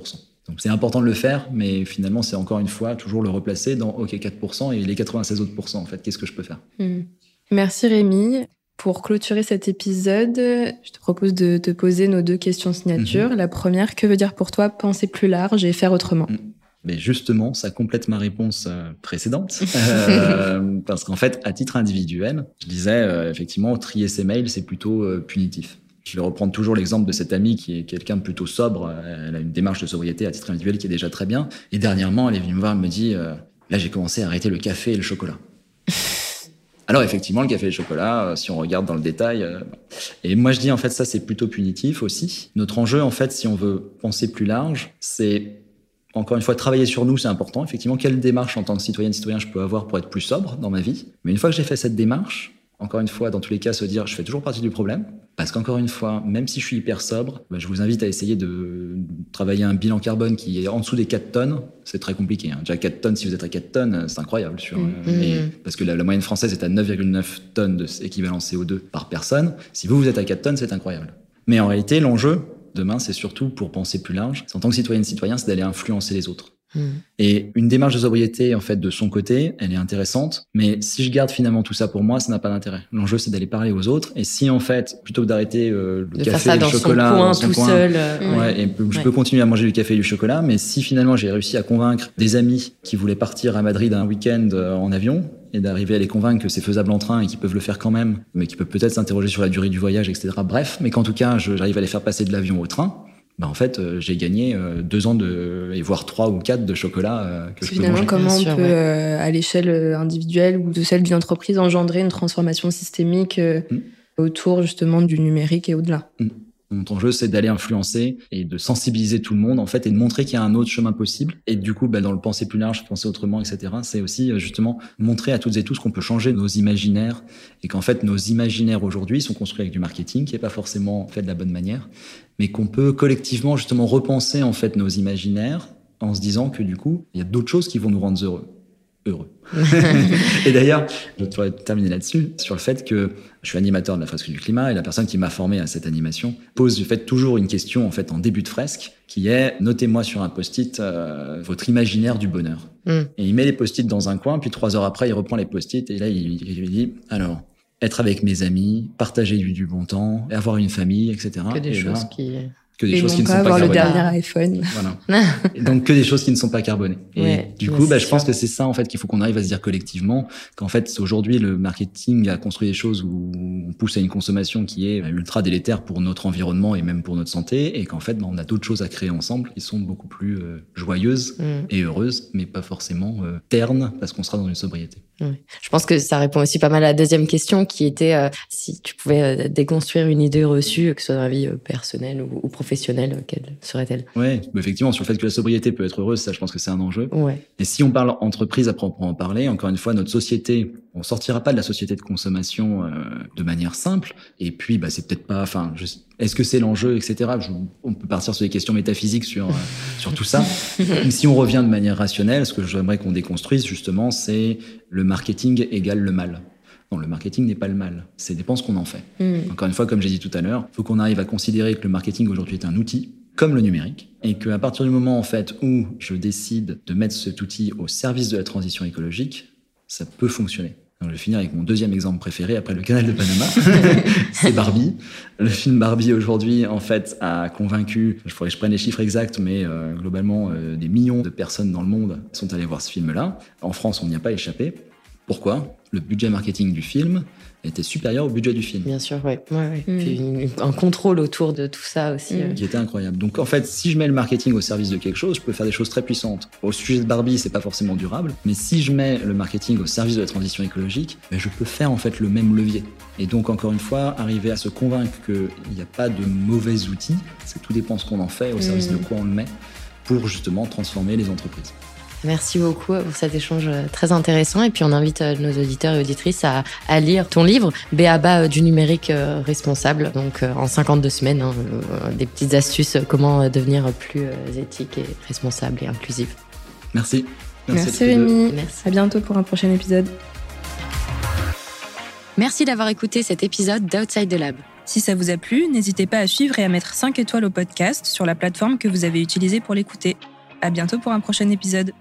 Donc c'est important de le faire, mais finalement c'est encore une fois toujours le replacer dans ok 4% et les 96 autres en fait qu'est-ce que je peux faire? Hmm. Merci Rémi. Pour clôturer cet épisode, je te propose de te poser nos deux questions signature. Mhm. La première, que veut dire pour toi penser plus large et faire autrement? Mhm. Mais justement, ça complète ma réponse euh, précédente, euh, parce qu'en fait, à titre individuel, je disais euh, effectivement, trier ses mails, c'est plutôt punitif. Je vais reprendre toujours l'exemple de cette amie qui est quelqu'un de plutôt sobre. Elle a une démarche de sobriété à titre individuel qui est déjà très bien. Et dernièrement, elle est venue me voir et me dit, là, j'ai commencé à arrêter le café et le chocolat. Alors effectivement, le café et le chocolat, euh, si on regarde dans le détail, euh, et moi je dis en fait ça c'est plutôt punitif aussi. Notre enjeu en fait, si on veut penser plus large, c'est encore une fois, travailler sur nous, c'est important. Effectivement, quelle démarche en tant que citoyenne, citoyen je peux avoir pour être plus sobre dans ma vie? Mais une fois que j'ai fait cette démarche, encore une fois, dans tous les cas, se dire, je fais toujours partie du problème. Parce qu'encore une fois, même si je suis hyper sobre, bah, je vous invite à essayer de travailler un bilan carbone qui est en dessous des 4 tonnes. C'est très compliqué. Hein. Déjà 4 tonnes, si vous êtes à 4 tonnes, c'est incroyable. Sur, mmh. euh, mmh. parce que la, moyenne française est à 9,9 tonnes d'équivalent CO2 par personne. Si vous, vous êtes à 4 tonnes, c'est incroyable. Mais en réalité, l'enjeu, demain, c'est surtout pour penser plus large. En tant que citoyenne citoyen, c'est d'aller influencer les autres. Hmm. Et une démarche de sobriété, en fait, de son côté, elle est intéressante. Mais si je garde finalement tout ça pour moi, ça n'a pas d'intérêt. L'enjeu, c'est d'aller parler aux autres. Et si, en fait, plutôt que d'arrêter euh, le café, le chocolat, son coin, dans son tout seul, euh, ouais, et je peux continuer à manger du café et du chocolat. Mais si finalement j'ai réussi à convaincre des amis qui voulaient partir à Madrid un week-end euh, en avion, et d'arriver à les convaincre que c'est faisable en train et qu'ils peuvent le faire quand même, mais qu'ils peuvent peut-être s'interroger sur la durée du voyage, etc. Bref, mais qu'en tout cas, j'arrive à les faire passer de l'avion au train, bah en fait, euh, j'ai gagné euh, deux ans de, et voire trois ou quatre de chocolat euh, que je peux Finalement, comment on peut, à l'échelle individuelle ou de celle d'une entreprise, engendrer une transformation systémique mm. autour justement du numérique et au-delà. Mm. Mon enjeu, c'est d'aller influencer et de sensibiliser tout le monde, en fait, et de montrer qu'il y a un autre chemin possible. Et du coup, bah, dans le penser plus large, penser autrement, etc., c'est aussi euh, justement montrer à toutes et tous qu'on peut changer nos imaginaires et qu'en fait, nos imaginaires aujourd'hui sont construits avec du marketing qui est pas forcément fait de la bonne manière, mais qu'on peut collectivement justement repenser en fait nos imaginaires en se disant que du coup, il y a d'autres choses qui vont nous rendre heureux heureux. et d'ailleurs, je voudrais terminer là-dessus, sur le fait que je suis animateur de la fresque du climat et la personne qui m'a formé à cette animation pose du fait toujours une question en fait en début de fresque qui est notez-moi sur un post-it euh, votre imaginaire du bonheur. Mm. Et il met les post-it dans un coin, puis trois heures après il reprend les post-it et là il, il dit alors être avec mes amis, partager du, du bon temps, avoir une famille, etc. Que des choses qui que des choses qui ne sont pas, avoir le dernier iPhone. Voilà. donc que des choses qui ne sont pas carbonées. Et du coup, bah, je pense que c'est ça en fait qu'il faut qu'on arrive à se dire collectivement qu'en fait aujourd'hui le marketing a construit des choses où on pousse à une consommation qui est ultra délétère pour notre environnement et même pour notre santé, et qu'en fait bah, on a d'autres choses à créer ensemble qui sont beaucoup plus euh, joyeuses mm. et heureuses, mais pas forcément euh, ternes parce qu'on sera dans une sobriété. Je pense que ça répond aussi pas mal à la deuxième question qui était euh, si tu pouvais déconstruire une idée reçue, que ce soit dans la vie personnelle ou, professionnelle, quelle serait-elle? Oui, effectivement, sur le fait que la sobriété peut être heureuse, ça je pense que c'est un enjeu. Ouais. Et si on parle entreprise à proprement parler, encore une fois, notre société, on sortira pas de la société de consommation de manière simple. Et puis, bah, c'est peut-être pas, enfin, est-ce que c'est l'enjeu, etc. on peut partir sur des questions métaphysiques sur sur tout ça. si on revient de manière rationnelle, ce que j'aimerais qu'on déconstruise justement, c'est le marketing égale le mal. Non, le marketing n'est pas le mal. C'est dépend ce qu'on en fait. Hmm. Encore une fois, comme j'ai dit tout à l'heure, il faut qu'on arrive à considérer que le marketing aujourd'hui est un outil, comme le numérique, et qu'à partir du moment en fait où je décide de mettre cet outil au service de la transition écologique, ça peut fonctionner. je vais finir avec mon deuxième exemple préféré après le canal de Panama, c'est Barbie. Le film Barbie aujourd'hui en fait a convaincu, je faudrait que je prenne les chiffres exacts, mais euh, globalement euh, des millions de personnes dans le monde sont allées voir ce film-là. En France, on n'y a pas échappé. Pourquoi Le budget marketing du film était supérieur au budget du film. Bien sûr, oui. Ouais, ouais. un contrôle autour de tout ça aussi. Euh. Qui était incroyable. Donc en fait, si je mets le marketing au service de quelque chose, je peux faire des choses très puissantes. Au sujet de Barbie, c'est pas forcément durable, mais si je mets le marketing au service de la transition écologique, ben, je peux faire en fait le même levier. Et donc encore une fois, arriver à se convaincre qu'il n'y a pas de mauvais outils, c'est tout dépend ce qu'on en fait, au service de mm. quoi on le met, pour justement transformer les entreprises. Merci beaucoup pour cet échange euh, très intéressant. Et puis, on invite euh, nos auditeurs et auditrices à, lire ton livre, Béaba euh, du numérique responsable. Donc, en 52 semaines, hein, des petites astuces, comment devenir plus éthique et responsable et inclusif. Merci. Merci, Merci Rémi. Merci. À bientôt pour un prochain épisode. Merci d'avoir écouté cet épisode d'Outside the Lab. Si ça vous a plu, n'hésitez pas à suivre et à mettre 5 étoiles au podcast sur la plateforme que vous avez utilisée pour l'écouter. À bientôt pour un prochain épisode.